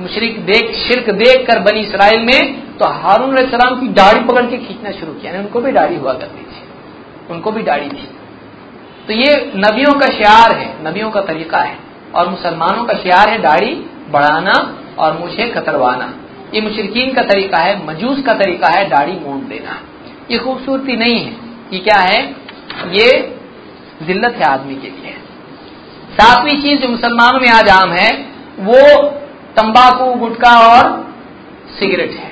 B: मुशरक देख, शिरक देख कर बनी इसराइल में तो हारून सलाम की दाढ़ी पकड़ के खींचना शुरू किया। उनको भी दाढ़ी हुआ करती थी उनको भी दाढ़ी थी। तो ये नबियों का शियार है, नबियों का तरीका है। और मुसलमानों का शियार है दाढ़ी बढ़ाना और मुझे कतरवाना। ये मुशरकिन का तरीका है, मजूस का तरीका है दाढ़ी मोड़ देना। ये खूबसूरती नहीं है ये क्या है? ये जिल्लत है आदमी के लिए। सातवीं चीज़ जो मुसलमानों में आज आम है, वो तंबाकू, गुटखा और सिगरेट है।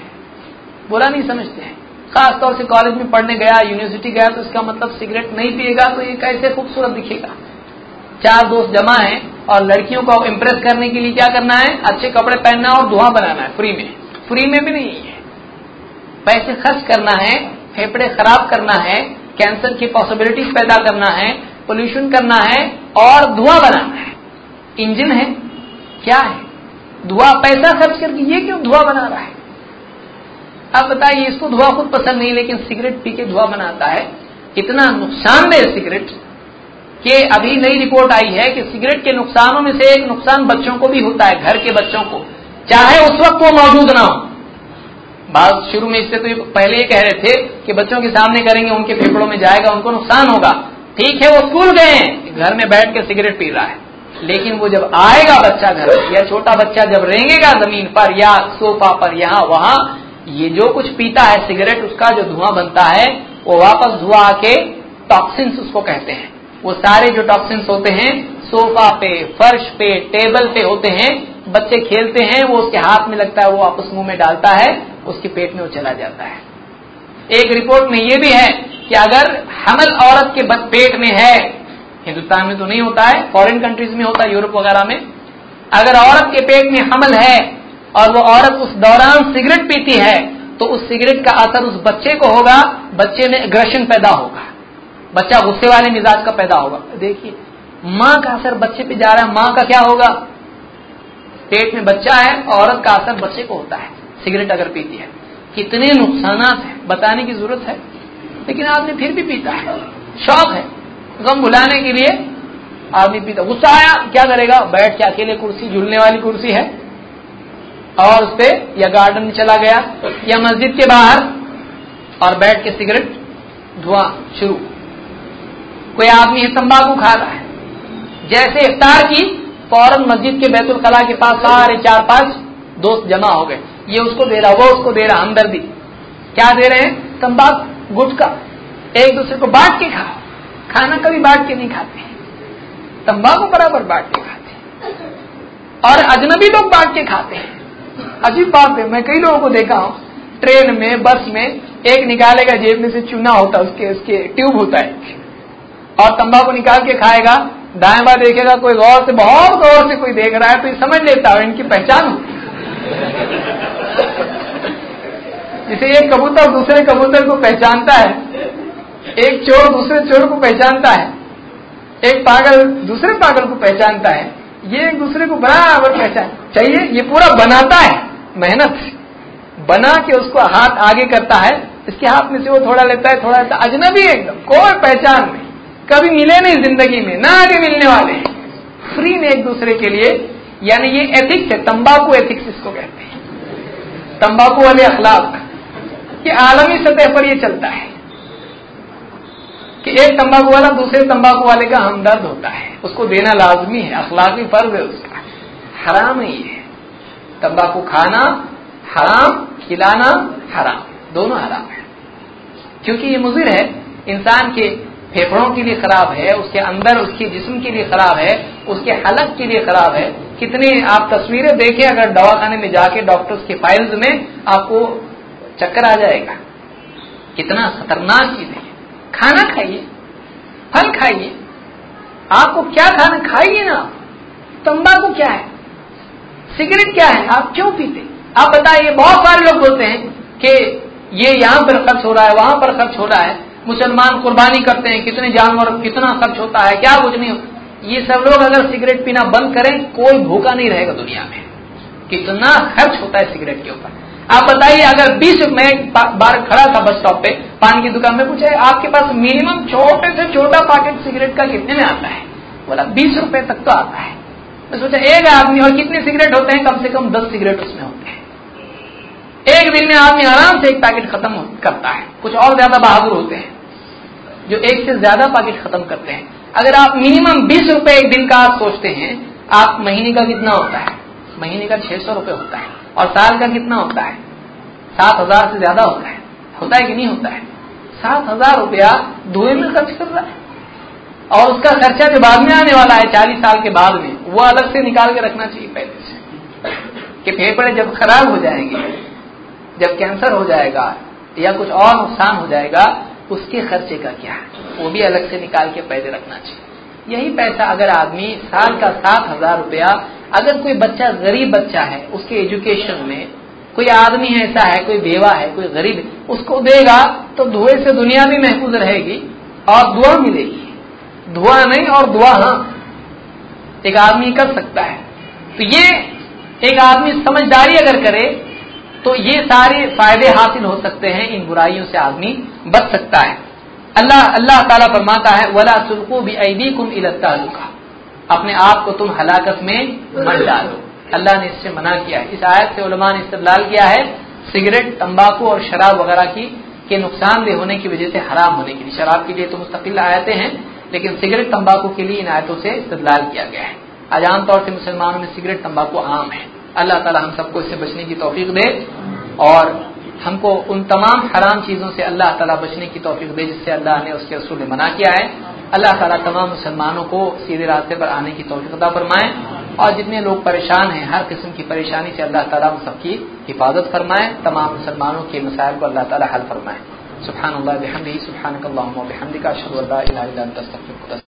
B: बुरा नहीं, समझते हैं। खास तौर से कॉलेज में पढ़ने गया, यूनिवर्सिटी गया तो इसका मतलब सिगरेट नहीं पिएगा तो ये कैसे खूबसूरत दिखेगा? चार दोस्त जमा है और लड़कियों को इम्प्रेस करने के लिए क्या करना है? अच्छे कपड़े पहनना और धुआँ बनाना है फ्री में। फ्री में भी नहीं है। पैसे खर्च करना है, फेफड़े खराब करना है कैंसर की पॉसिबिलिटीज पैदा करना है पोल्यूशन करना है और धुआँ बनाना है। इंजन है? क्या है? धुआँ पैसा खर्च करके ये क्यों धुआँ बना रहा है? अब बताइए, इसको धुआँ खुद पसंद नहीं, लेकिन सिगरेट पी के धुआँ बनाता है। इतना नुकसानदेह सिगरेट कि अभी नई रिपोर्ट आई है कि सिगरेट के नुकसानों में से एक नुकसान बच्चों को भी होता है, घर के बच्चों को। चाहे उस वक्त वो मौजूद ना हो। बात शुरू में इससे तो पहले ही कह रहे थे कि बच्चों के सामने करेंगे, उनके फेफड़ों में जाएगा, उनको नुकसान होगा। ठीक है, वो स्कूल गए हैं घर में बैठ के सिगरेट पी रहा है। लेकिन वो जब आएगा बच्चा घर, या छोटा बच्चा जब रेंगेगा ज़मीन पर, या सोफा पर, यहाँ, वहाँ, ये जो कुछ पीता है सिगरेट, उसका जो धुआँ बनता है, वो वापस धुआँ आके टॉक्सिन्स उसको कहते हैं। वो सारे जो टॉक्सिन्स होते हैं सोफा पे, फर्श पे टेबल पे होते हैं, बच्चे खेलते हैं, वो उसके हाथ में लगता है, वो आपस मुँह में डालता है, उसके पेट में वो चला जाता है। एक रिपोर्ट में ये भी है कि अगर हमल औरत के पेट में है, हिंदुस्तान में तो नहीं होता है फॉरेन कंट्रीज़ में होता है, यूरोप वगैरह में, अगर औरत के पेट में हमल है और वो औरत उस दौरान सिगरेट पीती है तो उस सिगरेट का असर उस बच्चे को होगा, बच्चे में एग्रेशन पैदा होगा। बच्चा गुस्से वाले मिजाज का पैदा होगा। देखिए, माँ का असर बच्चे पे जा रहा है, माँ का क्या होगा? पेट में बच्चा है, औरत का असर बच्चे को होता है। सिगरेट अगर पीती है, कितने नुकसान है, बताने की ज़रूरत है। लेकिन आदमी फिर भी पीता है। शौक है, गम भुलाने के लिए आदमी पीता गुस्सा आया, क्या करेगा? बैठ के अकेले कुर्सी, झूलने वाली कुर्सी है। और उस पर या गार्डन में चला गया, या मस्जिद के बाहर, और बैठ के सिगरेट, धुआँ शुरू। कोई आदमी तंबाकू खा रहा है। जैसे इफ्तार की, फ़ौरन मस्जिद के बैतुल कला के पास सारे चार पाँच दोस्त जमा हो गए। ये उसको दे रहा, वो उसको दे रहा, हमदर्दी। क्या दे रहे हैं? तंबाकू गुटका एक दूसरे को बांट के खाओ। खाना कभी बांट के नहीं खाते। तंबाकू बराबर बांट के खाते। और अजनबी लोग बांट के खाते हैं। अजीब बात है, मैं कई लोगों को देखा हूँ। ट्रेन में, बस में, एक निकालेगा जेब में से चूना होता है, उसके उसके ट्यूब होता है। और तंबाकू निकाल के खाएगा, दाएँ बार देखेगा, कोई गौर से, बहुत गौर से कोई देख रहा है तो ये समझ लेता है, इनकी पहचान जिसे एक कबूतर दूसरे कबूतर को पहचानता है। एक चोर दूसरे चोर को पहचानता है। एक पागल दूसरे पागल को पहचानता है। ये एक दूसरे को बराबर पहचान, चाहिए, ये पूरा बनाता है, मेहनत। बना के उसको हाथ आगे करता है, इसके हाथ में से वो थोड़ा लेता है, थोड़ा लेता है, अजनबी एकदम, कोई पहचान नहीं। कभी मिले नहीं ज़िंदगी में, ना आगे मिलने वाले फ्री में एक दूसरे के लिए, यानी ये एथिक्स है, तंबाकू एथिक्स इसको कहते हैं। तंबाकू वाले अखलाक, ये आलमी सतह पर ये चलता है कि एक तंबाकू वाला दूसरे तंबाकू वाले का हमदर्द होता है। उसको देना लाजमी है, अखलाकी फ़र्ज़ है उसका। हराम ही है। तंबाकू खाना हराम, खिलाना हराम, दोनों हराम है। क्योंकि ये मुजिर है, इंसान के फेफड़ों के लिए खराब है, उसके अंदर उसके जिस्म के लिए खराब है, उसके हलक के लिए खराब है। कितनी आप तस्वीरें देखें, अगर दवाखाने में जाके डॉक्टर्स के फाइल्स में आपको चक्कर आ जाएगा। कितना खतरनाक चीज़ है। खाना खाइए, फल खाइए। आपको क्या खाना खाइए ना? तंबाकू क्या है? सिगरेट क्या है? आप क्यों पीते? आप बताइए, बहुत सारे लोग बोलते हैं कि ये यहाँ पर खर्च हो रहा है, वहाँ पर खर्च हो रहा है। मुसलमान कुर्बानी करते हैं, कितने जानवर, कितना खर्च होता है, क्या कुछ नहीं ये सब लोग अगर सिगरेट पीना बंद करें, कोई भूखा नहीं रहेगा दुनिया में। कितना खर्च होता है सिगरेट के ऊपर। आप बताइए, अगर बीस मैं बार खड़ा था बस स्टॉप पे, पान की दुकान में पूछा, आपके पास मिनिमम छोटे से छोटा पैकेट सिगरेट का कितने में आता है? बोला, बीस रुपए तक तो आता है। मैं सोचा, एक आदमी, और कितने सिगरेट होते हैं? कम से कम दस सिगरेट उसमें होते हैं। एक दिन में आदमी आराम से एक पैकेट खत्म करता है। कुछ और ज़्यादा बहादुर होते हैं। जो एक से ज़्यादा पैकेट खत्म करते हैं। अगर आप मिनिमम बीस रुपए एक दिन का आप सोचते हैं, आप महीने का कितना होता है? महीने का छह सौ रुपए होता है। और साल का कितना होता है? सात हज़ार से ज़्यादा होता है। होता है कि नहीं होता है? सात हज़ार रुपया धुएँ में खर्च कर रहा है। और उसका खर्चा जो बाद में आने वाला है, चालीस साल के बाद में, वो अलग से निकाल के रखना चाहिए पहले से। कि फेफड़े जब खराब हो जाएँगे, जब कैंसर हो जाएगा, या कुछ और नुकसान हो जाएगा उसके खर्चे का क्या है? वो भी अलग से निकाल के पहले रखना चाहिए। यही पैसा अगर आदमी साल का सात हज़ार रुपया, अगर कोई बच्चा, गरीब बच्चा है, उसके एजुकेशन में कोई आदमी ऐसा है, कोई बेवा है, कोई गरीब, उसको देगा तो धुएँ से दुनिया भी महफूज रहेगी और दुआ मिलेगी। धुआँ नहीं और दुआ हाँ। एक आदमी कर सकता है। तो ये एक आदमी समझदारी अगर करे तो ये सारे फ़ायदे हासिल हो सकते हैं, इन बुराइयों से आदमी बच सकता है। अल्लाह अल्लाह ताला फरमाता है, वला सुल्कू भी ऐदी कुम इलतालुका अपने आप को तुम हलाकत में मत डालो। अल्लाह ने इससे मना किया है। इस आयत से उलमा ने इस्तेलाल किया है, सिगरेट, तंबाकू और शराब वगैरह की, के नुकसानदेह होने की वजह से हराम होने के लिए। शराब के लिए तो मुस्तकिल आयतें हैं, लेकिन सिगरेट, तंबाकू के लिए इन आयतों से इस्तेदलाल किया गया है। आज आमतौर से मुसलमानों में सिगरेट, तंबाकू आम है। अल्लाह ताला हम सबको इससे बचने की तोफीक दे और हमको उन तमाम हराम चीज़ों से अल्लाह ताला बचने की तोफीक दे जिससे अल्लाह ने उसके रसूल ने मना किया है। अल्लाह ताला तमाम मुसलमानों को सीधे रास्ते पर आने की तोफीक अदा फरमाए और जितने लोग परेशान हैं, हर किस्म की परेशानी से अल्लाह ताला उन सबकी हिफाजत फरमाए। तमाम मुसलमानों के मसाइल को अल्लाह ताला हल फरमाए। सुबहान अल्लाह बिहमदी सुबहानक अल्लाहुम्मा बिहमदिका, अशहदु अल्ला इलाहा इल्ला अंता अस्तगफिरुका